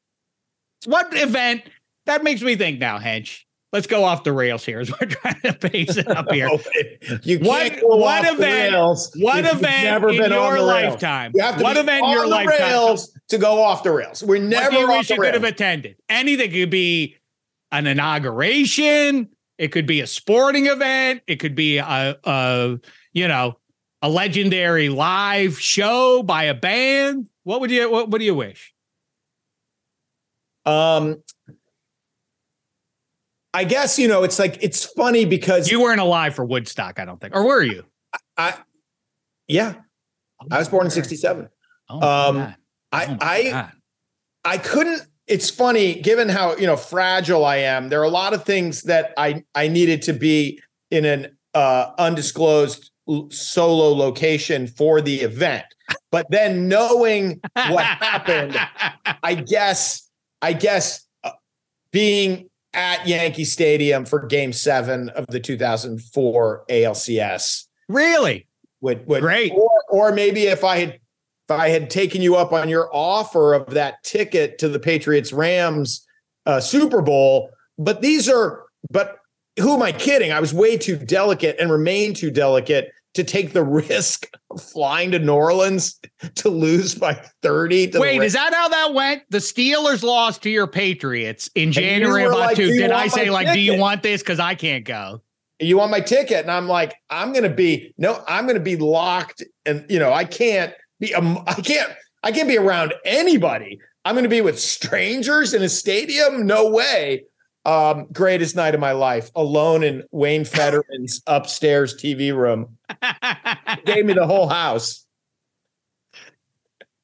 What event? That makes me think now, Hench. Let's go off the rails here as we're (laughs) trying to pace it up here. (laughs) you can't What- what event- rails What event never in been your rails. lifetime? You have to what event in your lifetime? rails to go off the rails. We're never what do you wish you could have attended? Anything could be an inauguration. It could be a sporting event. It could be a, a you know a legendary live show by a band. What would you what, what do you wish? Um, I guess you know it's like it's funny because You weren't alive for Woodstock, I don't think, or were you? I, yeah, I was born in '67. Oh Um, God. I Oh I God. I couldn't. It's funny, given how you know fragile I am. There are a lot of things that I I needed to be in an uh, undisclosed solo location for the event. But then knowing what happened, (laughs) I guess I guess uh, being at Yankee Stadium for Game Seven of the 2004 ALCS really? would would Great. or, or maybe if I had if I had taken you up on your offer of that ticket to the Patriots Rams uh, Super Bowl, but these are but who am I kidding? I was way too delicate and remain too delicate to take the risk of flying to New Orleans to lose by 30 to Wait, is that how that went? The Steelers lost to your Patriots in January about like, two. Did I say like, do you want this? Because I can't go. you want my ticket and i'm like i'm gonna be no i'm gonna be locked and you know i can't be um, i can't i can't be around anybody i'm gonna be with strangers in a stadium no way um greatest night of my life alone in wayne fetterman's (laughs) upstairs tv room gave me the whole house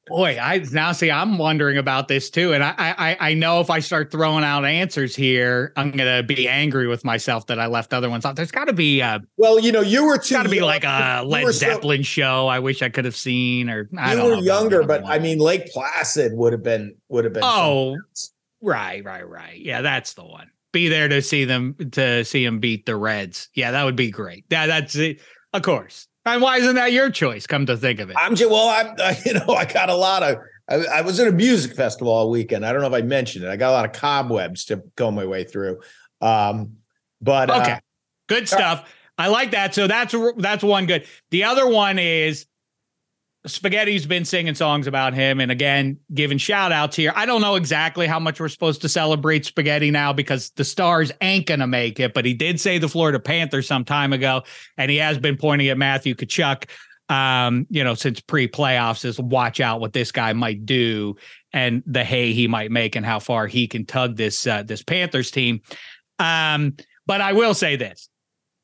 Boy, I now see. I'm wondering about this too, and I, I, I know if I start throwing out answers here, I'm gonna be angry with myself that I left other ones out. There's got to be a, well you know you were too got to be young. like a Led so- Zeppelin show. I wish I could have seen, or I you don't were know younger but i mean lake placid would have been would have been Oh. Right, right, right. Yeah, that's the one. Be there to see them to see them beat the Reds. Yeah, that would be great. Yeah, that's it. Of course. And why isn't that your choice? Come to think of it. I'm just well. I'm (laughs) uh, you know I got a lot of. I, I was at a music festival all weekend. I don't know if I mentioned it. I got a lot of cobwebs to go my way through. Um, but uh, Okay. Good stuff. I like that. So that's that's one good. The other one is Spaghetti's been singing songs about him and again giving shout outs here. I don't know exactly how much we're supposed to celebrate Spaghetti now because the stars ain't gonna make it, but he did say the Florida Panthers some time ago, and he has been pointing at Matthew Tkachuk um, you know, since pre-playoffs is watch out what this guy might do and the hay he might make and how far he can tug this uh, this Panthers team. Um, but I will say this: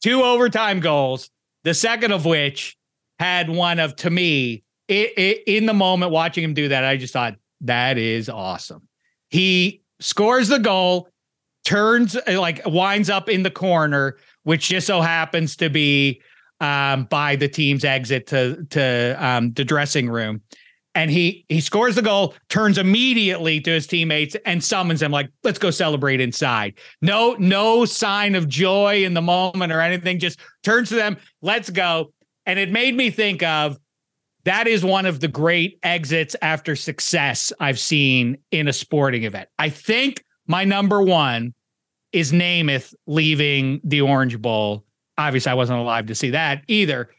two overtime goals, the second of which had one of to me it, it, in the moment watching him do that, I just thought that is awesome. He scores the goal, turns like winds up in the corner, which just so happens to be um, by the team's exit to to um, the dressing room. And he he scores the goal, turns immediately to his teammates and summons them like, "Let's go celebrate inside." No no sign of joy in the moment or anything. Just turns to them, "Let's go." And it made me think of that is one of the great exits after success I've seen in a sporting event. I think my number one is Namath leaving the Orange Bowl. Obviously, I wasn't alive to see that either.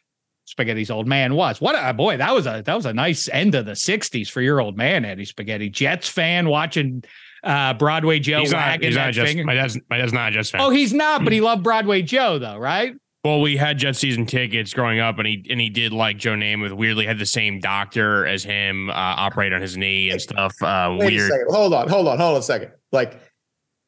Spaghetti's old man was. What a boy, that was a that was a nice end of the 60s for your old man, Eddie Spaghetti. Jets fan watching uh, Broadway Joe He's not, he's not just, my dad's my dad's not a Jets fan. Oh, he's not, but he loved Broadway Joe though, right? Well, we had Jet season tickets growing up, and he and he did like Joe Namath. Weirdly, had the same doctor as him uh, operate on his knee and stuff. Uh, Wait weird. Hold on, hold on, hold on a second. Like,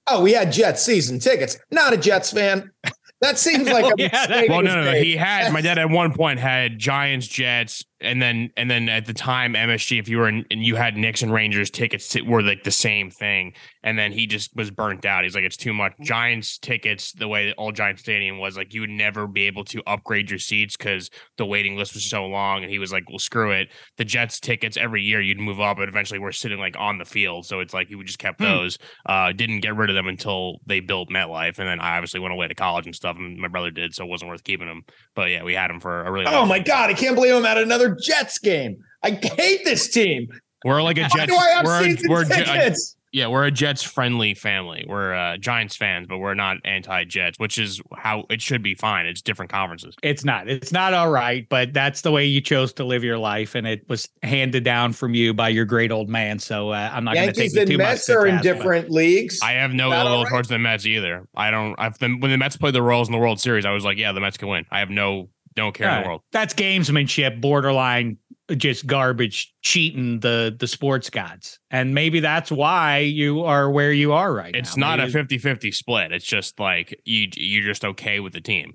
oh, we had Jets season tickets. Not a Jets fan. That seems (laughs) like a Yeah, that- mistake. Well, no, no, no. (laughs) He had my dad at one point had Giants, Jets, and then and then at the time MSG. If you were in, and you had Knicks and Rangers tickets to, were like the same thing, and then he just was burnt out. He's like, it's too much. Giants tickets, the way old Giant Stadium was, like you would never be able to upgrade your seats because the waiting list was so long. And he was like, well, screw it. The Jets tickets every year you'd move up, and eventually we're sitting like on the field. So it's like he just kept Hmm. those. Uh, didn't get rid of them until they built MetLife, and then I obviously went away to college and stuff, and my brother did, so it wasn't worth keeping them. But yeah, we had them for a really. Oh my god, I can't believe I'm at another Jets game. I hate this team. We're like a Why Jets. do I have we're a, we're a, yeah, we're a Jets friendly family. We're uh, Giants fans, but we're not anti Jets, which is how it should be. Fine, it's different conferences. It's not. It's not all right, but that's the way you chose to live your life, and it was handed down from you by your great old man. So uh, I'm not going to take Yankees you and too Mets much. to are in task, different leagues. I have no ill will right? towards the Mets either. I don't. I've been, when the Mets played the Royals in the World Series, I was like, yeah, the Mets can win. I have no no care in the world. That's gamesmanship, borderline just garbage, cheating the the sports gods, and maybe that's why you are where you are right now. It's now. not a Maybe- 50-50 split. It's just like you you're just okay with the team.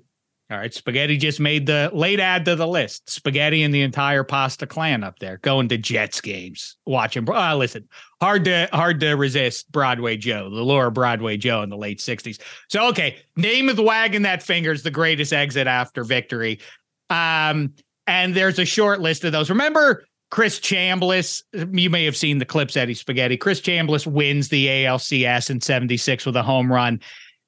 All right, spaghetti just made the late add to the list. Spaghetti and the entire pasta clan up there going to Jets games, watching. Uh, listen, hard to hard to resist Broadway Joe, the of Broadway Joe in the late '60s. So okay, name of the wagging that finger is the greatest exit after victory. Um, and there's a short list of those. Remember Chris Chambliss? You may have seen the clips, Eddie Spaghetti. Chris Chambliss wins the ALCS in '76 with a home run,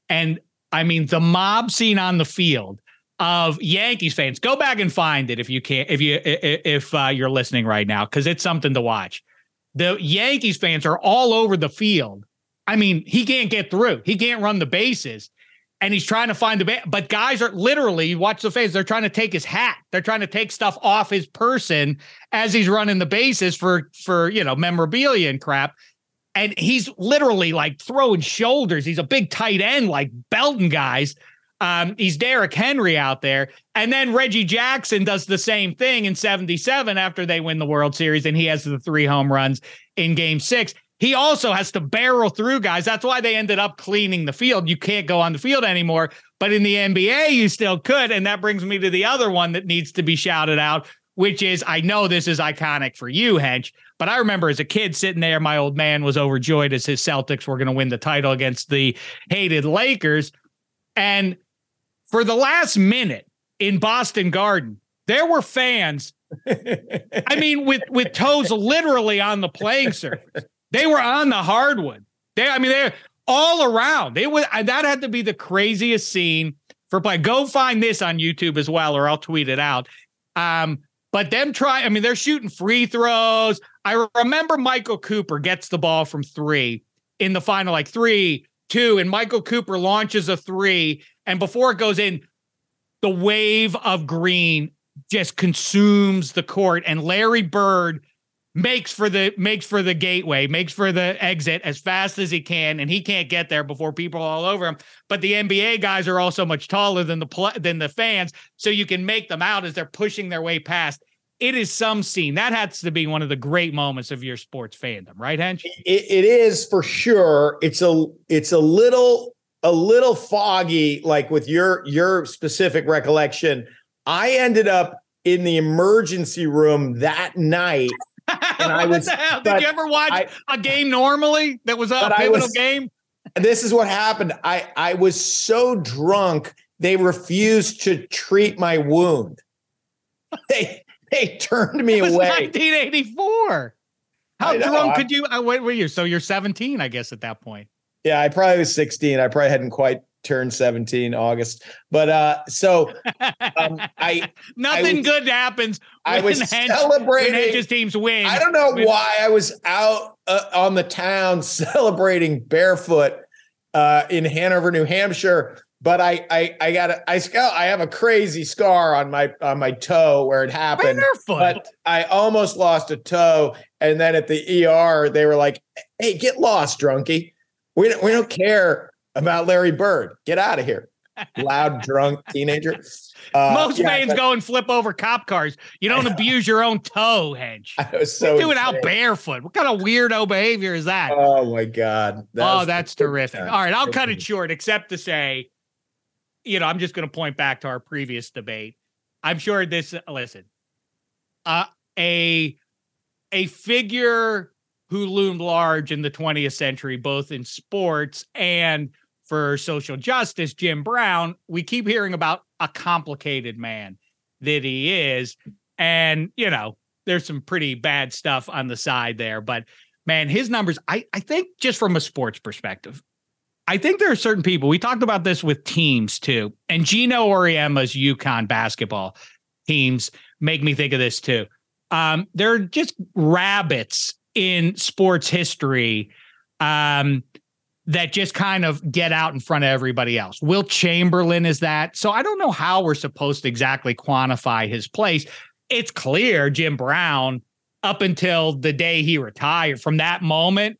and I mean the mob scene on the field of Yankees fans. Go back and find it if you can't, if you if uh, you're listening right now, because it's something to watch. The Yankees fans are all over the field. I mean, he can't get through. He can't run the bases, and he's trying to find the ba- but guys are literally watch the fans. They're trying to take his hat. They're trying to take stuff off his person as he's running the bases for for you know memorabilia and crap. And he's literally like throwing shoulders. He's a big tight end, like belting guys. Um, he's Derrick Henry out there. And then Reggie Jackson does the same thing in 77 after they win the World Series, and he has the three home runs in game six. He also has to barrel through guys. That's why they ended up cleaning the field. You can't go on the field anymore. But in the NBA, you still could. And that brings me to the other one that needs to be shouted out, which is I know this is iconic for you, Hench, but I remember as a kid sitting there, my old man was overjoyed as his Celtics were going to win the title against the hated Lakers. And for the last minute in Boston Garden, there were fans. I (laughs) mean, with with toes literally on the playing surface. They were on the hardwood. They, I mean, they're all around. They was that had to be the craziest scene for play. Go find this on YouTube as well, or I'll tweet it out. Um, but them try, I mean, they're shooting free throws. I remember Michael Cooper gets the ball from three in the final, like three, two, and Michael Cooper launches a three. And before it goes in, the wave of green just consumes the court. And Larry Bird makes for the makes for the gateway, makes for the exit as fast as he can, and he can't get there before people are all over him. But the NBA guys are also much taller than the than the fans, so you can make them out as they're pushing their way past. It is some scene that has to be one of the great moments of your sports fandom, right, Hench? It, it is for sure. It's a it's a little a little foggy, like with your your specific recollection. I ended up in the emergency room that night (laughs) and I was. Did you ever watch I, a game normally that was a pivotal was, game? This is what happened. I I was so drunk they refused to treat my wound. (laughs) They they turned me away. 1984. How drunk could you? Uh, what were you? So you're 17, I guess, at that point. Yeah, I probably was 16. I probably hadn't quite turned 17 August. But uh so um, I (laughs) nothing I was, good happens. I was celebrating Hench's teams win. I don't know why I was out uh, on the town (laughs) celebrating barefoot uh in Hanover, New Hampshire. But I I I got a, I I have a crazy scar on my on my toe where it happened. Barefoot. But I almost lost a toe, and then at the ER they were like, "Hey, get lost, drunkie. We don't we don't care about Larry Bird. Get out of here. Loud, (laughs) drunk teenager. Uh, Most yeah, fans but, go and flip over cop cars. You don't (laughs) abuse your own toe, Hench. I was so do it out barefoot. What kind of weirdo behavior is that? Oh my god! That oh, that's terrific. All right, I'll cut it short, except to say, you know, I'm just going to point back to our previous debate. I'm sure this. Listen, uh, a a figure who loomed large in the 20th century, both in sports and for social justice, Jim Brown, we keep hearing about a complicated man that he is. And, you know, there's some pretty bad stuff on the side there. But man, his numbers, I, I think just from a sports perspective, I think there are certain people, we talked about this with teams too. And Geno Auriemma's UConn basketball teams make me think of this too. Um, they're just rabbits in sports history um, that just kind of get out in front of everybody else. Wilt Chamberlain is that. So I don't know how we're supposed to exactly quantify his place. It's clear Jim Brown, up until the day he retired, from that moment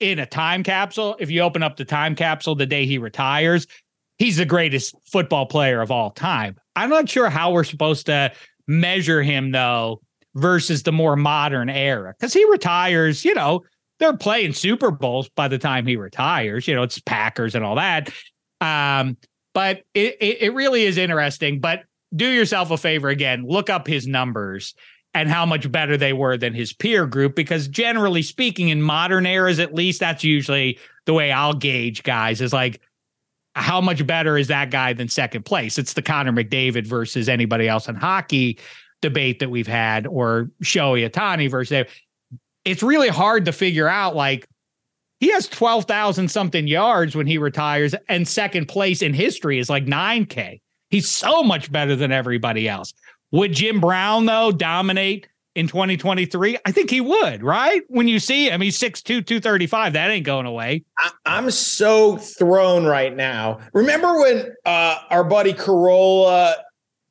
in a time capsule, if you open up the time capsule the day he retires, he's the greatest football player of all time. I'm not sure how we're supposed to measure him, though, versus the more modern era because he retires, you know, they're playing Super Bowls by the time he retires. You know, it's Packers and all that. Um, but it, it, it really is interesting. But do yourself a favor again, look up his numbers and how much better they were than his peer group. Because generally speaking, in modern eras, at least that's usually the way I'll gauge guys is like, how much better is that guy than second place? It's the Connor McDavid versus anybody else in hockey debate that we've had or Shohei Ohtani versus it's really hard to figure out like he has 12,000 something yards when he retires and second place in history is like 9k. He's so much better than everybody else. Would Jim Brown though dominate in 2023? I think he would, right? When you see him, he's 6'2, 235. That ain't going away. I, am so thrown right now. Remember when uh, our buddy Carolla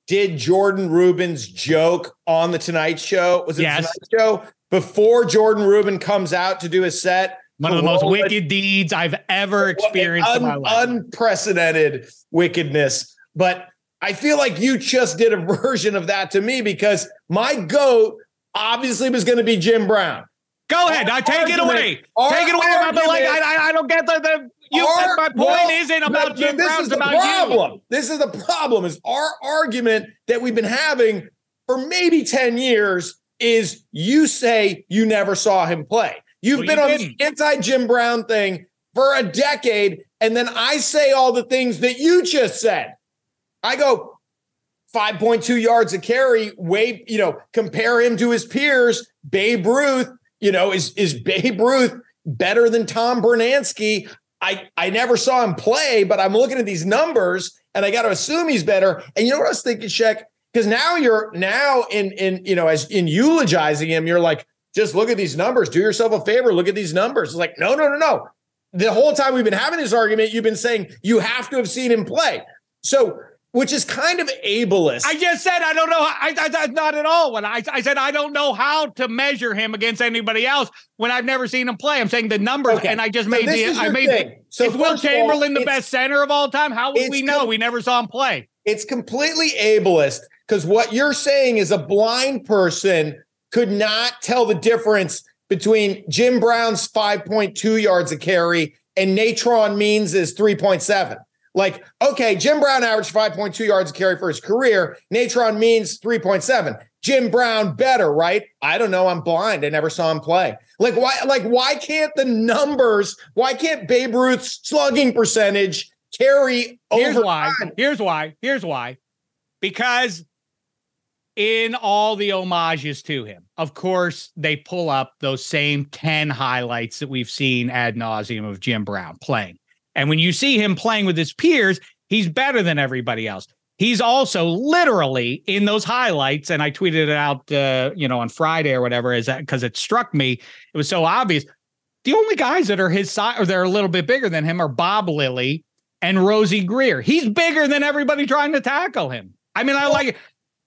did Jordan Rubin's joke on the Tonight Show? Was it yes. the Tonight Show? Before Jordan Rubin comes out to do his set. One of the most wicked deeds I've ever experienced un, in my life. Unprecedented wickedness. But I feel like you just did a (laughs) version of that to me because my goat obviously was going to be Jim Brown. Go ahead. I take it away. Take it away. Argument, like I, I don't get the, the you. Our, my point well, isn't about Jim this. Is the about problem. You. This is the problem. Is our argument that we've been having for maybe ten years is you say you never saw him play. You've well, been you on didn't. the anti Jim Brown thing for a decade, and then I say all the things that you just said. I go 5.2 yards a carry, way, you know, compare him to his peers. Babe Ruth, you know, is is Babe Ruth better than Tom Brunansky? I, I never saw him play, but I'm looking at these numbers and I got to assume he's better. And you know what I was thinking, Shek? Because now you're now in in you know as in eulogizing him, you're like, just look at these numbers. Do yourself a favor. Look at these numbers. It's like, no, no, no, no. The whole time we've been having this argument, you've been saying you have to have seen him play. So which is kind of ableist. I just said I don't know. I, I, I not at all. When I I said I don't know how to measure him against anybody else when I've never seen him play. I'm saying the numbers, Okay. and I just So made the I made. thing. So is Will of all, Chamberlain the best center of all time? How would we know? com- we never saw him play. it's completely ableist because what you're saying is a blind person could not tell the difference between Jim Brown's 5.2 yards a carry and Natron Means' is 3.7. Like, okay, Jim Brown averaged 5.2 yards a carry for his career. Natron Means 3.7. Jim Brown better, right? I don't know. I'm blind. I never saw him play. Like, why? Like, why can't the numbers? Why can't Babe Ruth's slugging percentage carry over? Here's why. Here's why. Here's why. Because in all the homages to him, of course, they pull up those same 10 highlights that we've seen ad nauseum of Jim Brown playing. And when you see him playing with his peers, he's better than everybody else. He's also literally in those highlights, and I tweeted it out, uh, you know, on Friday or whatever, is that because it struck me, it was so obvious. The only guys that are his size or they're a little bit bigger than him are Bob Lilly and Rosey Grier. He's bigger than everybody trying to tackle him. I mean, I like it.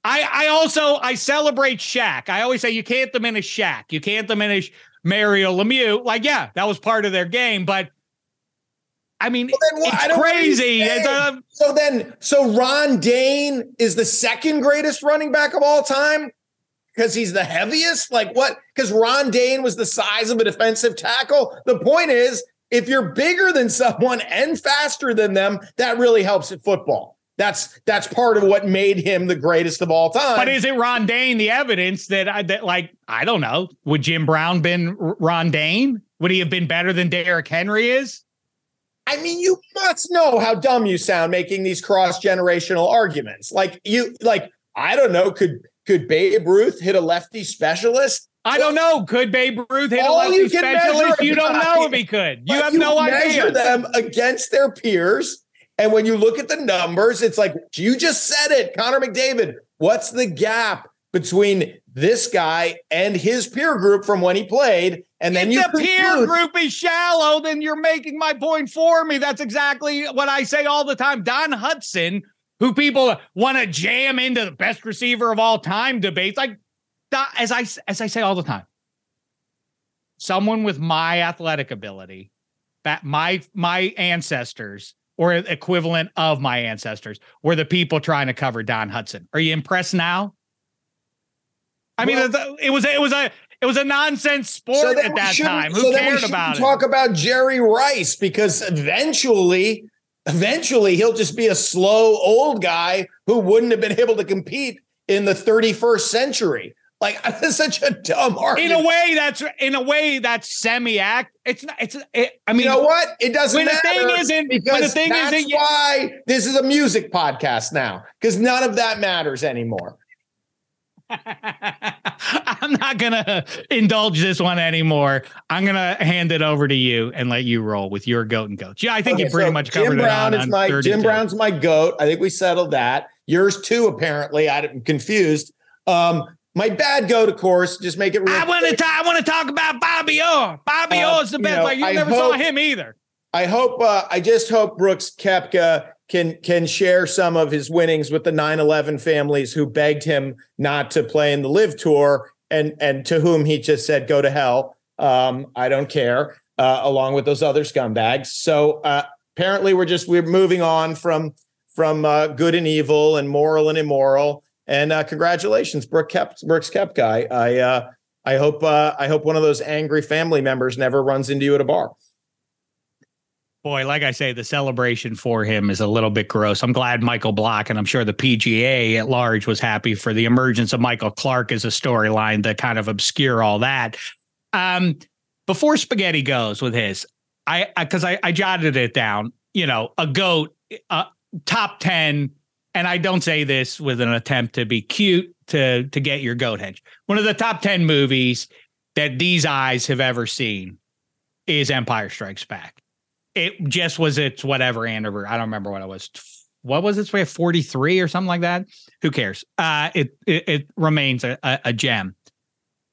I I also I celebrate Shaq. I always say you can't diminish Shaq. You can't diminish Mario Lemieux. Like, yeah, that was part of their game, but I mean, Well, then it's crazy. It's a- So then, so Ron Dayne is the second greatest running back of all time because he's the heaviest. Like what? Because Ron Dayne was the size of a defensive tackle. The point is, if you're bigger than someone and faster than them, that really helps at football. That's that's part of what made him the greatest of all time. but is it Ron Dayne the evidence that I that like I don't know? Would Jim Brown been Ron Dayne? Would he have been better than Derrick Henry is? I mean, you must know how dumb you sound making these cross generational arguments. Like you, like I don't know, could could Babe Ruth hit a lefty specialist? I don't know. Could Babe Ruth hit a All you lefty can specialist? You don't know if he could. You have no measure idea. them against their peers. And when you look at the numbers, it's like you just said it, Connor McDavid. What's the gap between this guy and his peer group from when he played? And then if you the peer group is shallow, then you're making my point for me. That's exactly what I say all the time. Don Hutson, who people want to jam into the best receiver of all time debates, like as I as I say all the time, someone with my athletic ability, that my my ancestors or equivalent of my ancestors were the people trying to cover Don Hutson. Are you impressed now? I mean, Well- it was it was a it was a nonsense sport So at that time. so Who then we cared about it? Talk about Jerry Rice because eventually, eventually he'll just be a slow old guy who wouldn't have been (laughs) able to compete in the 31st century. Like (laughs) that's such a dumb in a way, that's in a way that's semi-act. It's not. It's. It, I mean, you know what? It doesn't when the thing isn't- when the thing that's isn't- why this is a music podcast now because none of that matters anymore. (laughs) I'm not gonna indulge this one anymore. I'm gonna hand it over to you and let you roll with your goat and goats. Yeah, I think Okay, you pretty so much Jim covered Brown it on, is my 32. Jim Brown's my goat. I think we settled that. Yours too, apparently. I'm confused. Um, my bad goat, of course. Just make it. Real I want to. I want to talk about Bobby Orr. Bobby Uh, Orr is the you best. know, like you I never saw him either. I hope. Uh, I just hope Brooks Koepka can can share some of his winnings with the 9/11 families who begged him not to play in the Live Tour, and and to whom he just said, "Go to hell." Um, I don't care. Uh, along with those other scumbags. So uh, apparently, we're just we're moving on from from uh, good and evil and moral and immoral. And uh, congratulations, Brooke Kep- Brooks Koepka. I, uh, I hope uh, I hope one of those angry family members never runs into you at a bar. Boy, like I say, the celebration for him is a little bit gross. I'm glad Michael Block and I'm sure the PGA at large was happy for the emergence of Michael Clark as a storyline to kind of obscure all that. Um, before Spaghetti goes with his, I because I, I, jotted it down. You know, a goat, uh, top ten, and I don't say this with an attempt to be cute to to get your goat hedge. One of the top ten movies that these eyes have ever seen is Empire Strikes Back it just was its whatever anniversary. I don't remember what it was. What was its way? 43 or something like that? Who cares? Uh, it, it, it remains a, a, a gem.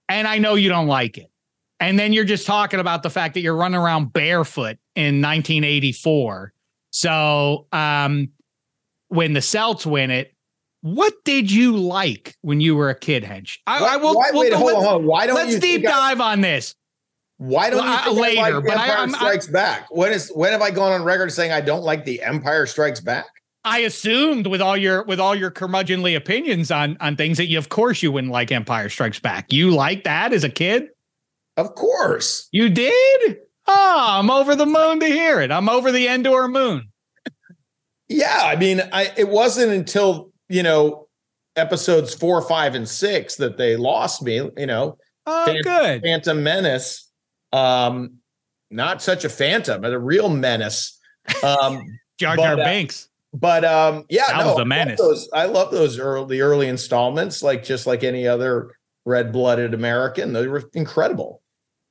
And I know you don't like it. And then you're just talking about the fact that you're running around barefoot in 1984. So, um, when the Celts win it. What did you like when you were a kid, Hench? I, I will. Why, we'll wait, hold on, let's- hold on. Why don't Let's deep think I- dive on this. Why don't you Well, think uh, I like later, but I- Empire I'm- I- Strikes Back? When is when have I gone on record saying I don't like the Empire Strikes Back? I assumed with all your with all your curmudgeonly opinions on on things that you, of course, you wouldn't like Empire Strikes Back. You liked that as a kid? Of course. You did? Oh, I'm over the moon to hear it. I'm over the Endor moon. Yeah, I mean, I it wasn't until you know episodes four, five, and six that they lost me. You know, Oh, Fan- good. Phantom Menace, um, not such a phantom, but a real menace. Um, (laughs) Jar Jar but, uh, but um, yeah, That no, was the I love. Those, I love those early early installments, like just like any other red blooded American. They were incredible.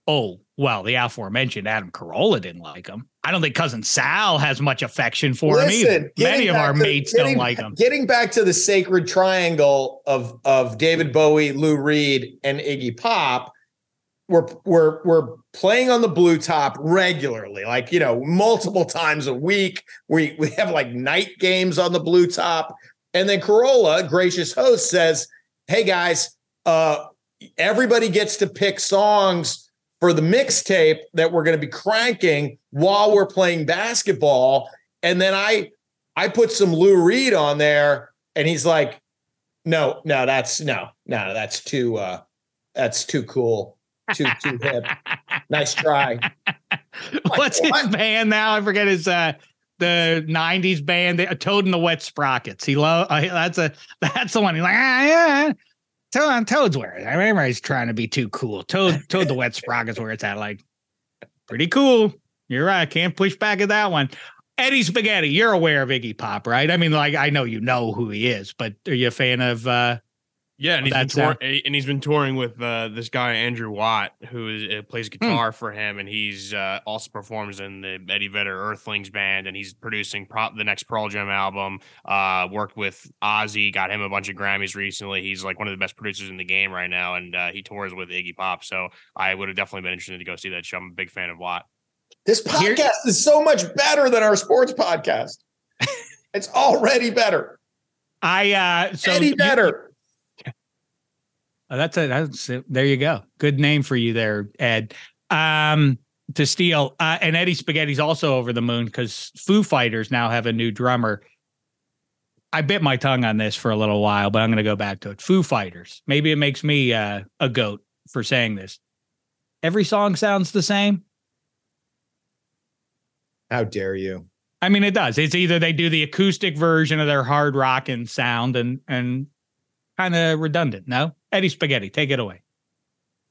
Oh, well, the aforementioned Adam Carolla didn't like him. I don't think cousin Sal has much affection for him either. Many of our to- mates don't like him. Getting back to the sacred triangle of of David Bowie, Lou Reed, and Iggy Pop, we're we're we're playing on the blue top regularly, like you know, multiple times a week. We we have like night games on the blue top, and then Carolla, gracious host, says, "Hey guys, uh, everybody gets to pick songs." For the mixtape that we're going to be cranking while we're playing basketball, and then I I put some Lou Reed on there, and he's like, "No, no, that's no, no, that's too, uh, that's too cool, too too hip. (laughs) Nice try." (laughs) What's his what? band now? I forget his uh the '90s band, the- Toad and the Wet Sprockets. He love uh, that's a that's the one. He's like, ah, yeah. Toad, Toad's where I remember he's trying to be too cool. Toad, Toad the Wet Sprockets where it's at. Like, pretty cool. You're right. Can't push back at that one. Eddie Spaghetti, you're aware of Iggy Pop, right? I mean, like I know you know who he is, but are you a fan of uh Yeah, and he's been tour- uh, and he's been touring with uh, this guy Andrew Watt, who is, uh, plays Hmm. guitar for him, and he's uh, also performs in the Eddie Vedder Earthlings band, and he's producing pro- the next Pearl Jam album. Uh, worked with Ozzy, got him a bunch of Grammys recently. He's like one of the best producers in the game right now, and uh, he tours with Iggy Pop. So I would have definitely been interested to go see that show. I'm a big fan of Watt. This podcast is so much better than our sports podcast. (laughs) it's already better. I uh so Eddie you- better. Oh, that's a that's it. there you go. Good name for you there, Ed. Um to steal. Uh, and Eddie Spaghetti's also over the moon because Foo Fighters now have a new drummer. I bit my tongue on this for a little while, but I'm going to go back to it. Foo Fighters. Maybe it makes me uh, a goat for saying this. Every song sounds the same. How dare you? I mean, it does. It's either they do the acoustic version of their hard rock and sound and and kind of redundant. No, Eddie Spaghetti, take it away.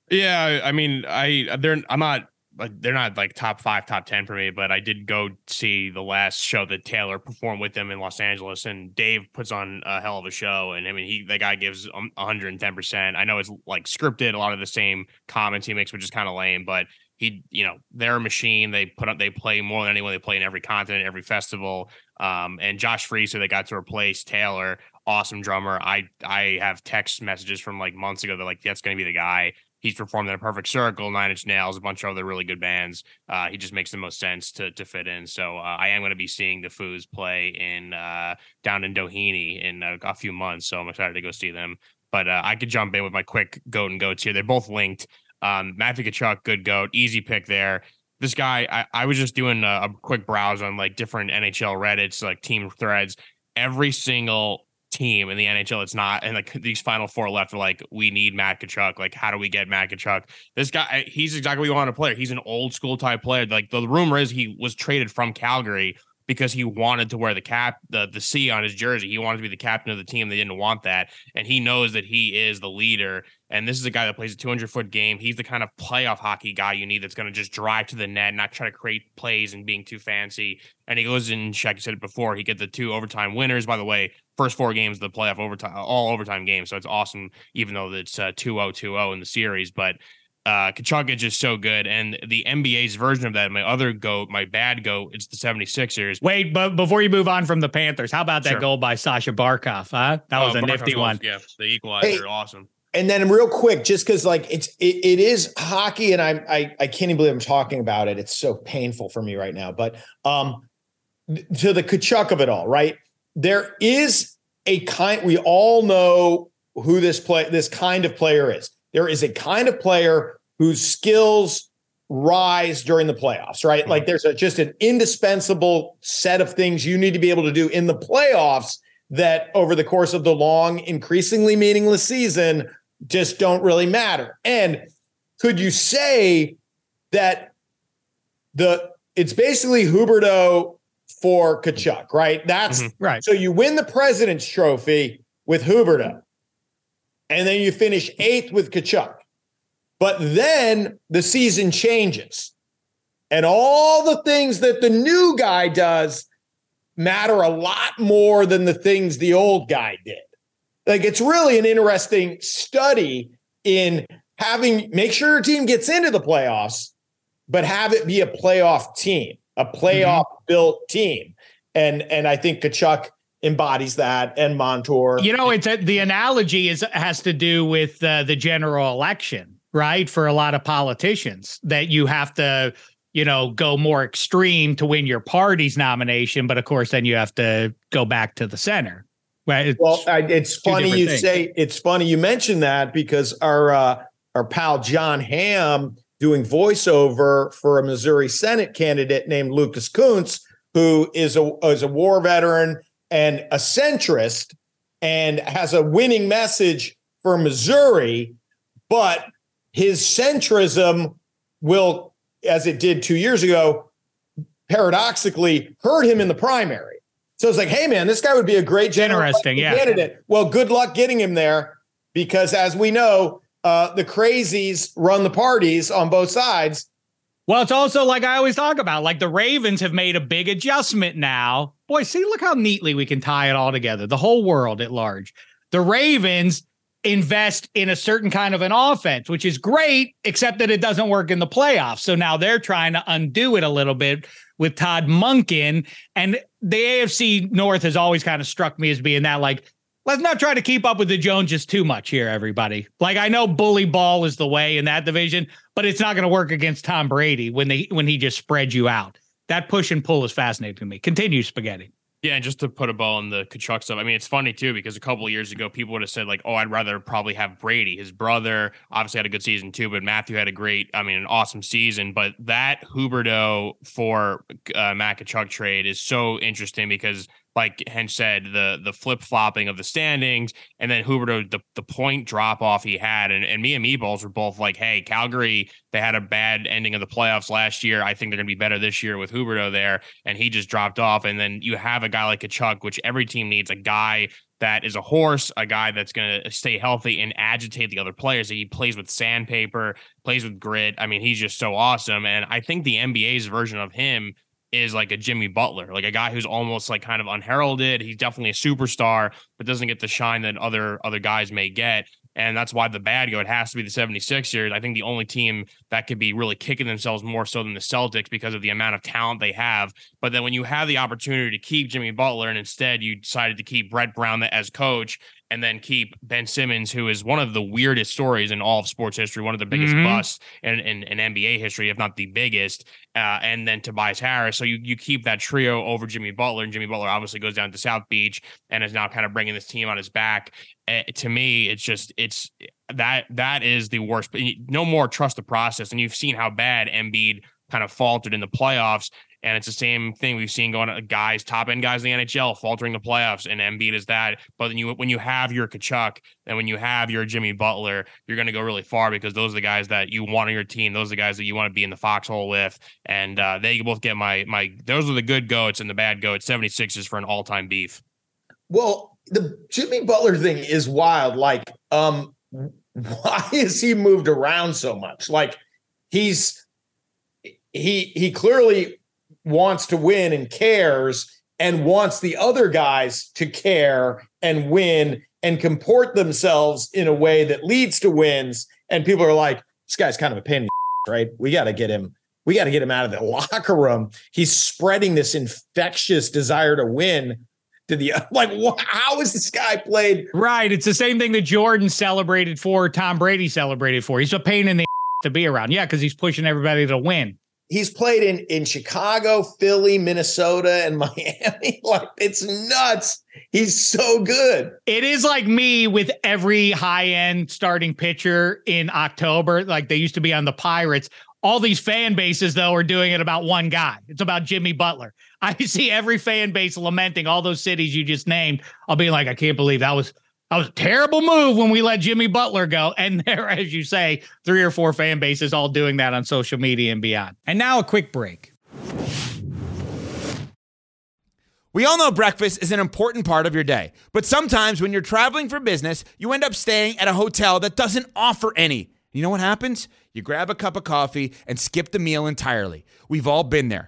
Yeah, I mean, I they're I'm not like they're not like top five, top ten for me, but I did go see the last show that Taylor performed with them in Los Angeles, and Dave puts on a hell of a show, and I mean, he the guy gives um, 110. percent I know it's like scripted, a lot of the same comments he makes, which is kind of lame, but he, you know, they're a machine. They put up, they play more than anyone. They play in every continent, every festival. Um, and Josh Freese, they got to replace Taylor, awesome drummer. I I have text messages from like months ago that like that's going to be the guy. He's performed in a Perfect Circle, Nine Inch Nails, a bunch of other really good bands. Uh, he just makes the most sense to to fit in. So uh, I am going to be seeing the Foos play in uh, down in Doheny in a, a few months. So I'm excited to go see them. But uh, I could jump in with my quick goat and goats here. They're both linked. Um, Matthew Tkachuk, good goat, easy pick there. This guy, I, I was just doing a, a quick browse on like different NHL Reddits, like team threads. Every single team in the NHL, it's not, and like these final four left are like, we need Matt Tkachuk. Like, how do we get Matt Tkachuk? This guy, he's exactly what we want a player. He's an old school type player. Like the rumor is he was traded from Calgary because he wanted to wear the cap, the the C on his jersey. He wanted to be the captain of the team. They didn't want that, and he knows that he is the leader. And this is a guy that plays a 200 foot game. He's the kind of playoff hockey guy you need that's going to just drive to the net, not try to create plays and being too fancy. And he goes in, you said it before, he get the two overtime winners. By the way, first four games of the playoff overtime, all overtime games. So it's awesome, even though it's uh, 2 0 2 0 in the series. But uh Tkachuk is just so good. And the NBA's version of that, my other goat, my bad goat, it's the 76ers. Wait, but before you move on from the Panthers, how about that Sure. goal by Sasha Barkov? Huh? That was Oh, a Barkov's nifty goals, one. Yeah, the equalizer, Hey. awesome. And then real quick, just because like it's it, it is hockey, and I, I I can't even believe I'm talking about it. It's so painful for me right now. But um, to the Tkachuk of it all, right? There is a kind we all know who this play this kind of player is. There is a kind of player whose skills rise during the playoffs, right? Like there's a, just an indispensable set of things you need to be able to do in the playoffs that over the course of the long, increasingly meaningless season just don't really matter. And could you say that the it's basically Huberdeau for Tkachuk, right? That's Mhm. Right. So you win the President's Trophy with Huberdeau, and then you finish eighth with Tkachuk. But then the season changes, and all the things that the new guy does matter a lot more than the things the old guy did. Like it's really an interesting study in having make sure your team gets into the playoffs, but have it be a playoff team, a playoff built team. And and I think Tkachuk embodies that and Montour. You know, it's a, the analogy is has to do with uh, the general election, right? For a lot of politicians, that you have to, you know, go more extreme to win your party's nomination, but of course, then you have to go back to the center. Right? It's- Well, I, it's funny you things. say it's funny you mentioned that because our uh, our pal Jon Hamm doing voiceover for a Missouri Senate candidate named Lucas Kunce, who is a is a war veteran and a centrist and has a winning message for Missouri, but his centrism will, as it did two years ago, paradoxically hurt him in the primary. So it's like, hey man, this guy would be a great general Interesting, yeah. candidate. Well, good luck getting him there because, as we know, uh, the crazies run the parties on both sides. Well, it's also like I always talk about, like the Ravens have made a big adjustment now. Boy, see, look how neatly we can tie it all together. The whole world at large. The Ravens invest in a certain kind of an offense, which is great, except that it doesn't work in the playoffs. So now they're trying to undo it a little bit with Todd Monken. And the AFC North has always kind of struck me as being that like, let's not try to keep up with the Joneses too much here, everybody. Like I know bully ball is the way in that division, but it's not going to work against Tom Brady when they when he just spreads you out. That push and pull is fascinating to me. Continue spaghetti. Yeah, and just to put a ball in the Tkachuk stuff, I mean, it's funny too because a couple years ago, people would have said like, "Oh, I'd rather probably have Brady." His brother obviously had a good season too, but Matthew had a great, I mean, an awesome season. But that Huberdeau for uh, Matt Tkachuk trade is so interesting because, like Hench said, the the flip flopping of the standings, and then Huberdeau the the point drop off he had, and and me and Meatballs were both like, "Hey, Calgary, they had a bad ending of the playoffs last year. I think they're to be better this year with Huberdeau there." and he just dropped off. And then you have a guy like Tkachuk, which every team needs a guy that is a horse, a guy that's to stay healthy and agitate the other players. He plays with sandpaper, plays with grit. I mean, he's just so awesome. And I think the NBA's version of him is like a Jimmy Butler, like a guy who's almost like kind of unheralded. He's definitely a superstar, but doesn't get the shine that other other guys may get. And that's why the bad go, it has to be the 76ers. I think the only team that could be really kicking themselves more so than the Celtics because of the amount of talent they have. But then when you have the opportunity to keep Jimmy Butler and instead you decided to keep Brett Brown as coach and then keep Ben Simmons, who is one of the weirdest stories in all of sports history, one of the biggest Mhm. busts in, in, in NBA history, if not the biggest, uh, and then Tobias Harris. So you you keep that trio over Jimmy Butler, and Jimmy Butler obviously goes down to South Beach and is now kind of bringing this team on his back. Uh, to me, it's just it's that that is the worst. No more trust the process, and you've seen how bad Embiid kind of faltered in the playoffs. And it's the same thing we've seen going on guys, top end guys in the NHL faltering the playoffs, and Embiid is that. But then you when you have your Tkachuk and when you have your Jimmy Butler, you're going to go really far because those are the guys that you want on your team. Those are the guys that you want to be in the foxhole with, and uh, they both get my my. Those are the good goats and the bad goats. 76 is for an all time beef. Well, the Jimmy Butler thing is wild. Like, um, (laughs) why is he moved around so much? Like, he's he he clearly wants to win and cares and wants the other guys to care and win and comport themselves in a way that leads to wins. And people are like, this guy's kind of a pain, (laughs) right? We got to get him. We got to get him out of the (laughs) locker room. He's spreading this infectious desire to win to the (laughs) like. How is this guy played? Right. It's the same thing that Jordan celebrated for, Tom Brady celebrated for. He's a pain in the to be around. Yeah, because he's pushing everybody to win. He's played in in Chicago, Philly, Minnesota, and (laughs) Miami. like it's nuts. He's so good. It is like me with every high end starting pitcher in October, like they used to be on the Pirates. All these fan bases, though, are doing it about one guy. It's about Jimmy Butler. (laughs) I see every fan base lamenting all those cities you just named. I'll be like, I can't believe that was that was a terrible move when we let Jimmy Butler go. (laughs) And there, as you say, three or four fan bases all doing that on social media and beyond. And now a quick break. We all know breakfast is an important part of your day, but sometimes when you're traveling for business, you end up staying at a hotel that doesn't offer any. You know what happens? You grab a cup of coffee and skip the meal entirely. We've all been there.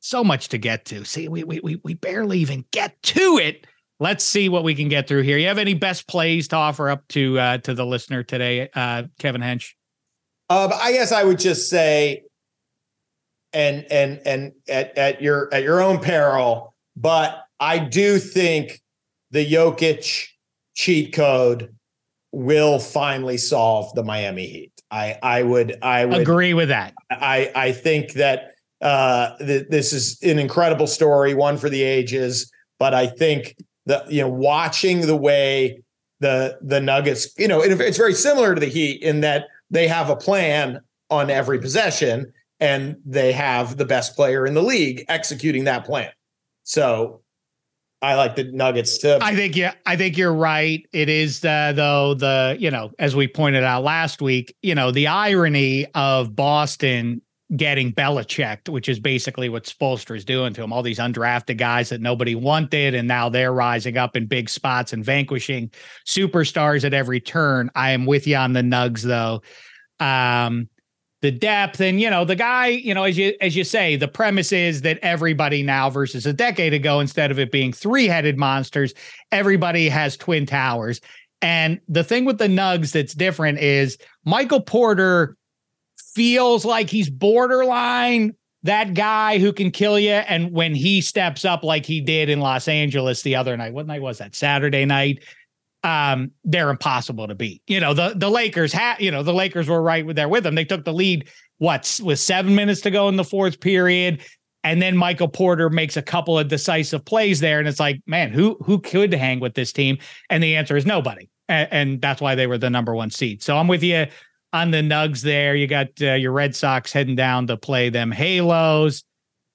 So much to get to. See, we we we, we barely even get to it. Let's see what we can get through here. You have any best plays to offer up to uh, to the listener today, uh, Kevin Hench? Uh, I guess I would just say, and and and at, at your at your own peril, but I do think the Jokic cheat code will finally solve the Miami Heat. I I would I would agree with that. I I think that uh, th- this is an incredible story, one for the ages. But I think that you know, watching the way the the Nuggets, you know, it, it's very similar to the Heat in that they have a plan on every possession, and they have the best player in the league executing that plan. So I like the Nuggets too. I think yeah, I think you're right. It is though the you know as we pointed out last week, you know the irony of Boston getting Belichick, which is basically what Spoelstra is doing to him. All these undrafted guys that nobody wanted, and now they're rising up in big spots and vanquishing superstars at every turn. I am with you on the Nugs though. Um, the depth. And you know the guy you know as you as you say the premise is that everybody now versus a decade ago instead of it being three-headed monsters everybody has twin towers. And the thing with the nugs that's different is michael porter feels like he's borderline that guy who can kill you. And when he steps up like he did in los angeles the other night what night was that? Saturday night um, they're impossible to beat. You know, the the Lakers had, you know, the Lakers were right there with them. They took the lead, what, with seven minutes to go in the fourth period. And then Michael Porter makes a couple of decisive plays there. And it's like, man, who who could hang with this team? And the answer is nobody. And, and that's why they were the number one seed. So I'm with you on the Nugs there. You got uh, your Red Sox heading down to play them Halos.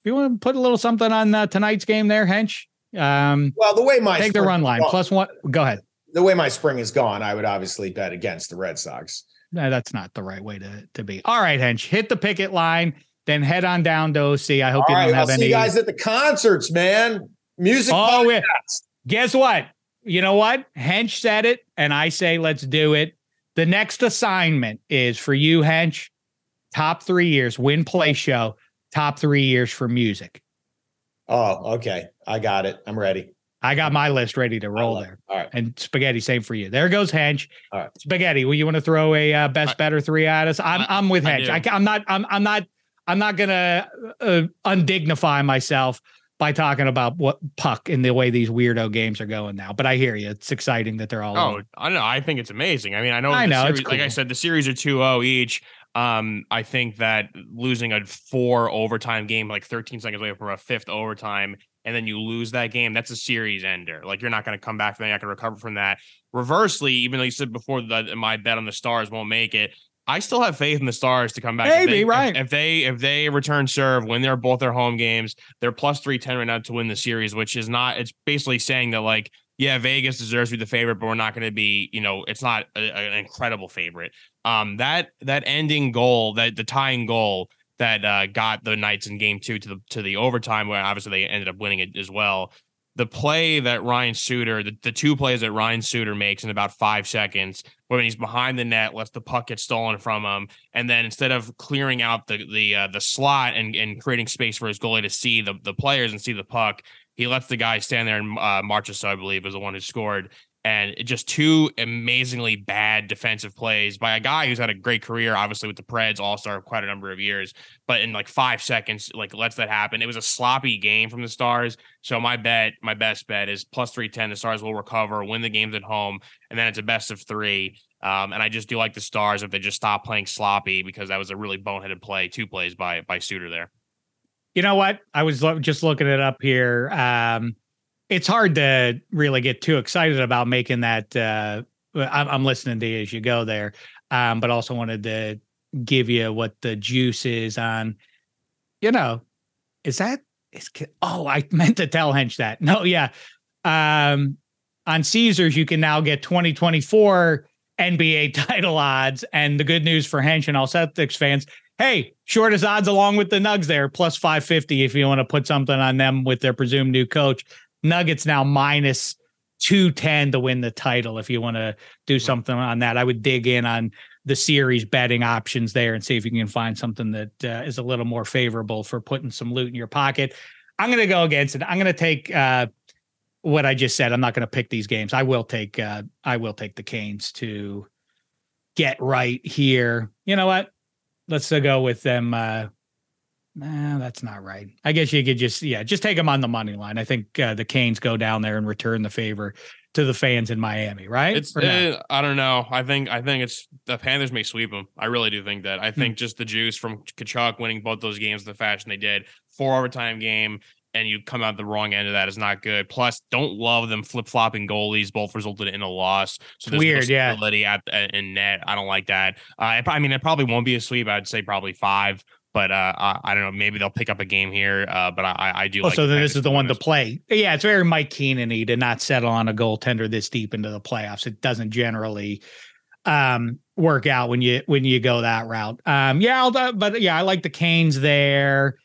If you want to put a little something on uh, tonight's game there, Hench. Um, well, the way my take the run line plus one. Go ahead the way my spring is gone, I would obviously bet against the Red Sox. No, that's not the right way to, to be. All right, Hench, hit the picket line, then head on down to OC. I hope All you don't have I'll any. See you guys at the concerts, man. Music. Oh, yeah. guess what? You know what? Hench said it, and I say let's do it. The next assignment is for you, Hench. Top three years, win play show. Top three years for music. Oh, okay. I got it. I'm ready. I got my list ready to roll there. All right. And spaghetti, same for you. There goes Hench. All right. Spaghetti, will you want to throw a uh, best, better three at us? I'm I'm with Hench. I, am not I'm I'm not I'm not gonna uh, undignify myself by talking about what puck in the way these weirdo games are going now. But I hear you. It's exciting that they're all. Oh, I don't know. I think it's amazing. I mean, I know. I know. Series, cool. Like I said, the series are 2-0 each. Um, I think that losing a four overtime game, like 13 seconds away from a fifth overtime, and then you lose that game, that's a series ender. Like you're not going to come back from that. You're not going to recover from that. Reversely, even though you said before that my bet on the Stars won't make it, I still have faith in the Stars to come back. Maybe, if they, right. If, if they if they return serve, win their both their home games, they're plus three ten right now to win the series, which is not. It's basically saying that like, yeah, Vegas deserves to be the favorite, but we're not going to be. You know, it's not a, an incredible favorite. Um, that that ending goal, that the tying goal that uh, got the Knights in Game Two to the to the overtime, where obviously they ended up winning it as well. The play that Ryan Suter, the, the two plays that Ryan Suter makes in about five seconds, when he's behind the net, lets the puck get stolen from him, and then instead of clearing out the the uh, the slot and, and creating space for his goalie to see the, the players and see the puck, he lets the guy stand there and uh, Marchessault, I believe, was the one who scored and just two amazingly bad defensive plays by a guy who's had a great career, obviously with the Preds, All Star, quite a number of years. But in like five seconds, like lets that happen. It was a sloppy game from the Stars. So my bet, my best bet is plus three ten. The Stars will recover, win the games at home, and then it's a best of three. Um, and I just do like the Stars if they just stop playing sloppy because that was a really boneheaded play, two plays by by Suter there. You know what? I was lo- just looking it up here. Um, it's hard to really get too excited about making that. Uh, I'm, I'm listening to you as you go there, um, but also wanted to give you what the juice is on. You know, is that is? Oh, I (laughs) meant to tell Hench that. No, yeah. Um, on Caesars, you can now get 2024 NBA (laughs) title odds, and the good news for Hench and all Celtics fans. Hey, shortest odds along with the Nugs there, plus 550 if you want to put something on them with their presumed new coach. Nuggets now minus 210 to win the title. If you want to do something on that, I would dig in on the series betting options there and see if you can find something that uh, is a little more favorable for putting some loot in your pocket. I'm going to go against it. I'm going to take uh, what I just said. I'm not going to pick these games. I will take uh, I will take the Canes to get right here. You know what? Let's go with them uh, Nah, that's not right. I guess you could just yeah, just take them on the money line. I think uh, the Canes go down there and return the favor to the fans in Miami, right? It's uh, I don't know. I think I think it's the Panthers may sweep them. I really do think that. I think just the juice from Tkachuk winning both those games the fashion they did, four overtime game, and you come out the wrong end of that is not good. Plus, don't love them flip flopping goalies. Both resulted in a loss. So there's Weird, no yeah. at, in net. I don't like that. Uh, I mean, it probably won't be a sweep. I'd say probably five. But uh, I, I don't know. Maybe they'll pick up a game here. Uh, but I, I do. Oh, like so this is the one to play. Yeah, it's very Mike Keenan-y to not settle on a goaltender this deep into the playoffs. It doesn't generally um work out when you when you go that route. Um yeah, I'll, but yeah, I like the Canes there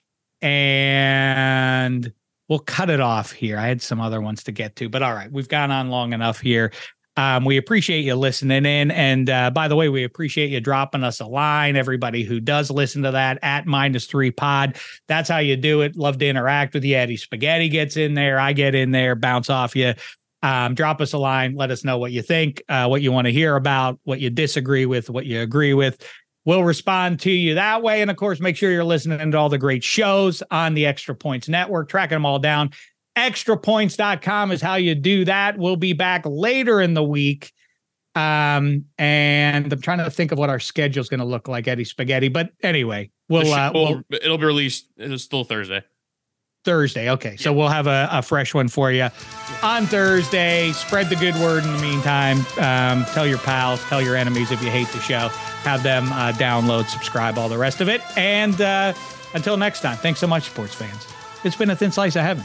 and we'll cut it off here. I had some other ones to get to, but all right, we've gone on long enough here. Um, we appreciate you listening in. And uh, by the way, we appreciate you dropping us a line. Everybody who does listen to that at minus three pod, that's how you do it. Love to interact with you. Eddie Spaghetti gets in there. I get in there, bounce off you. Um, drop us a line. Let us know what you think, uh, what you want to hear about, what you disagree with, what you agree with. We'll respond to you that way. And of course, make sure you're listening to all the great shows on the Extra Points Network, tracking them all down extrapoints.com is how you do that. We'll be back later in the week. Um, and I'm trying to think of what our schedule is going to look like, Eddie Spaghetti. But anyway, we'll, uh, we'll it'll be released. It's still Thursday. Thursday. Okay. So we'll have a, a fresh one for you on Thursday. Spread the good word in the meantime. Um, tell your pals, tell your enemies if you hate the show. Have them uh, download, subscribe, all the rest of it. And uh, until next time, thanks so much, sports fans. It's been a thin slice of heaven.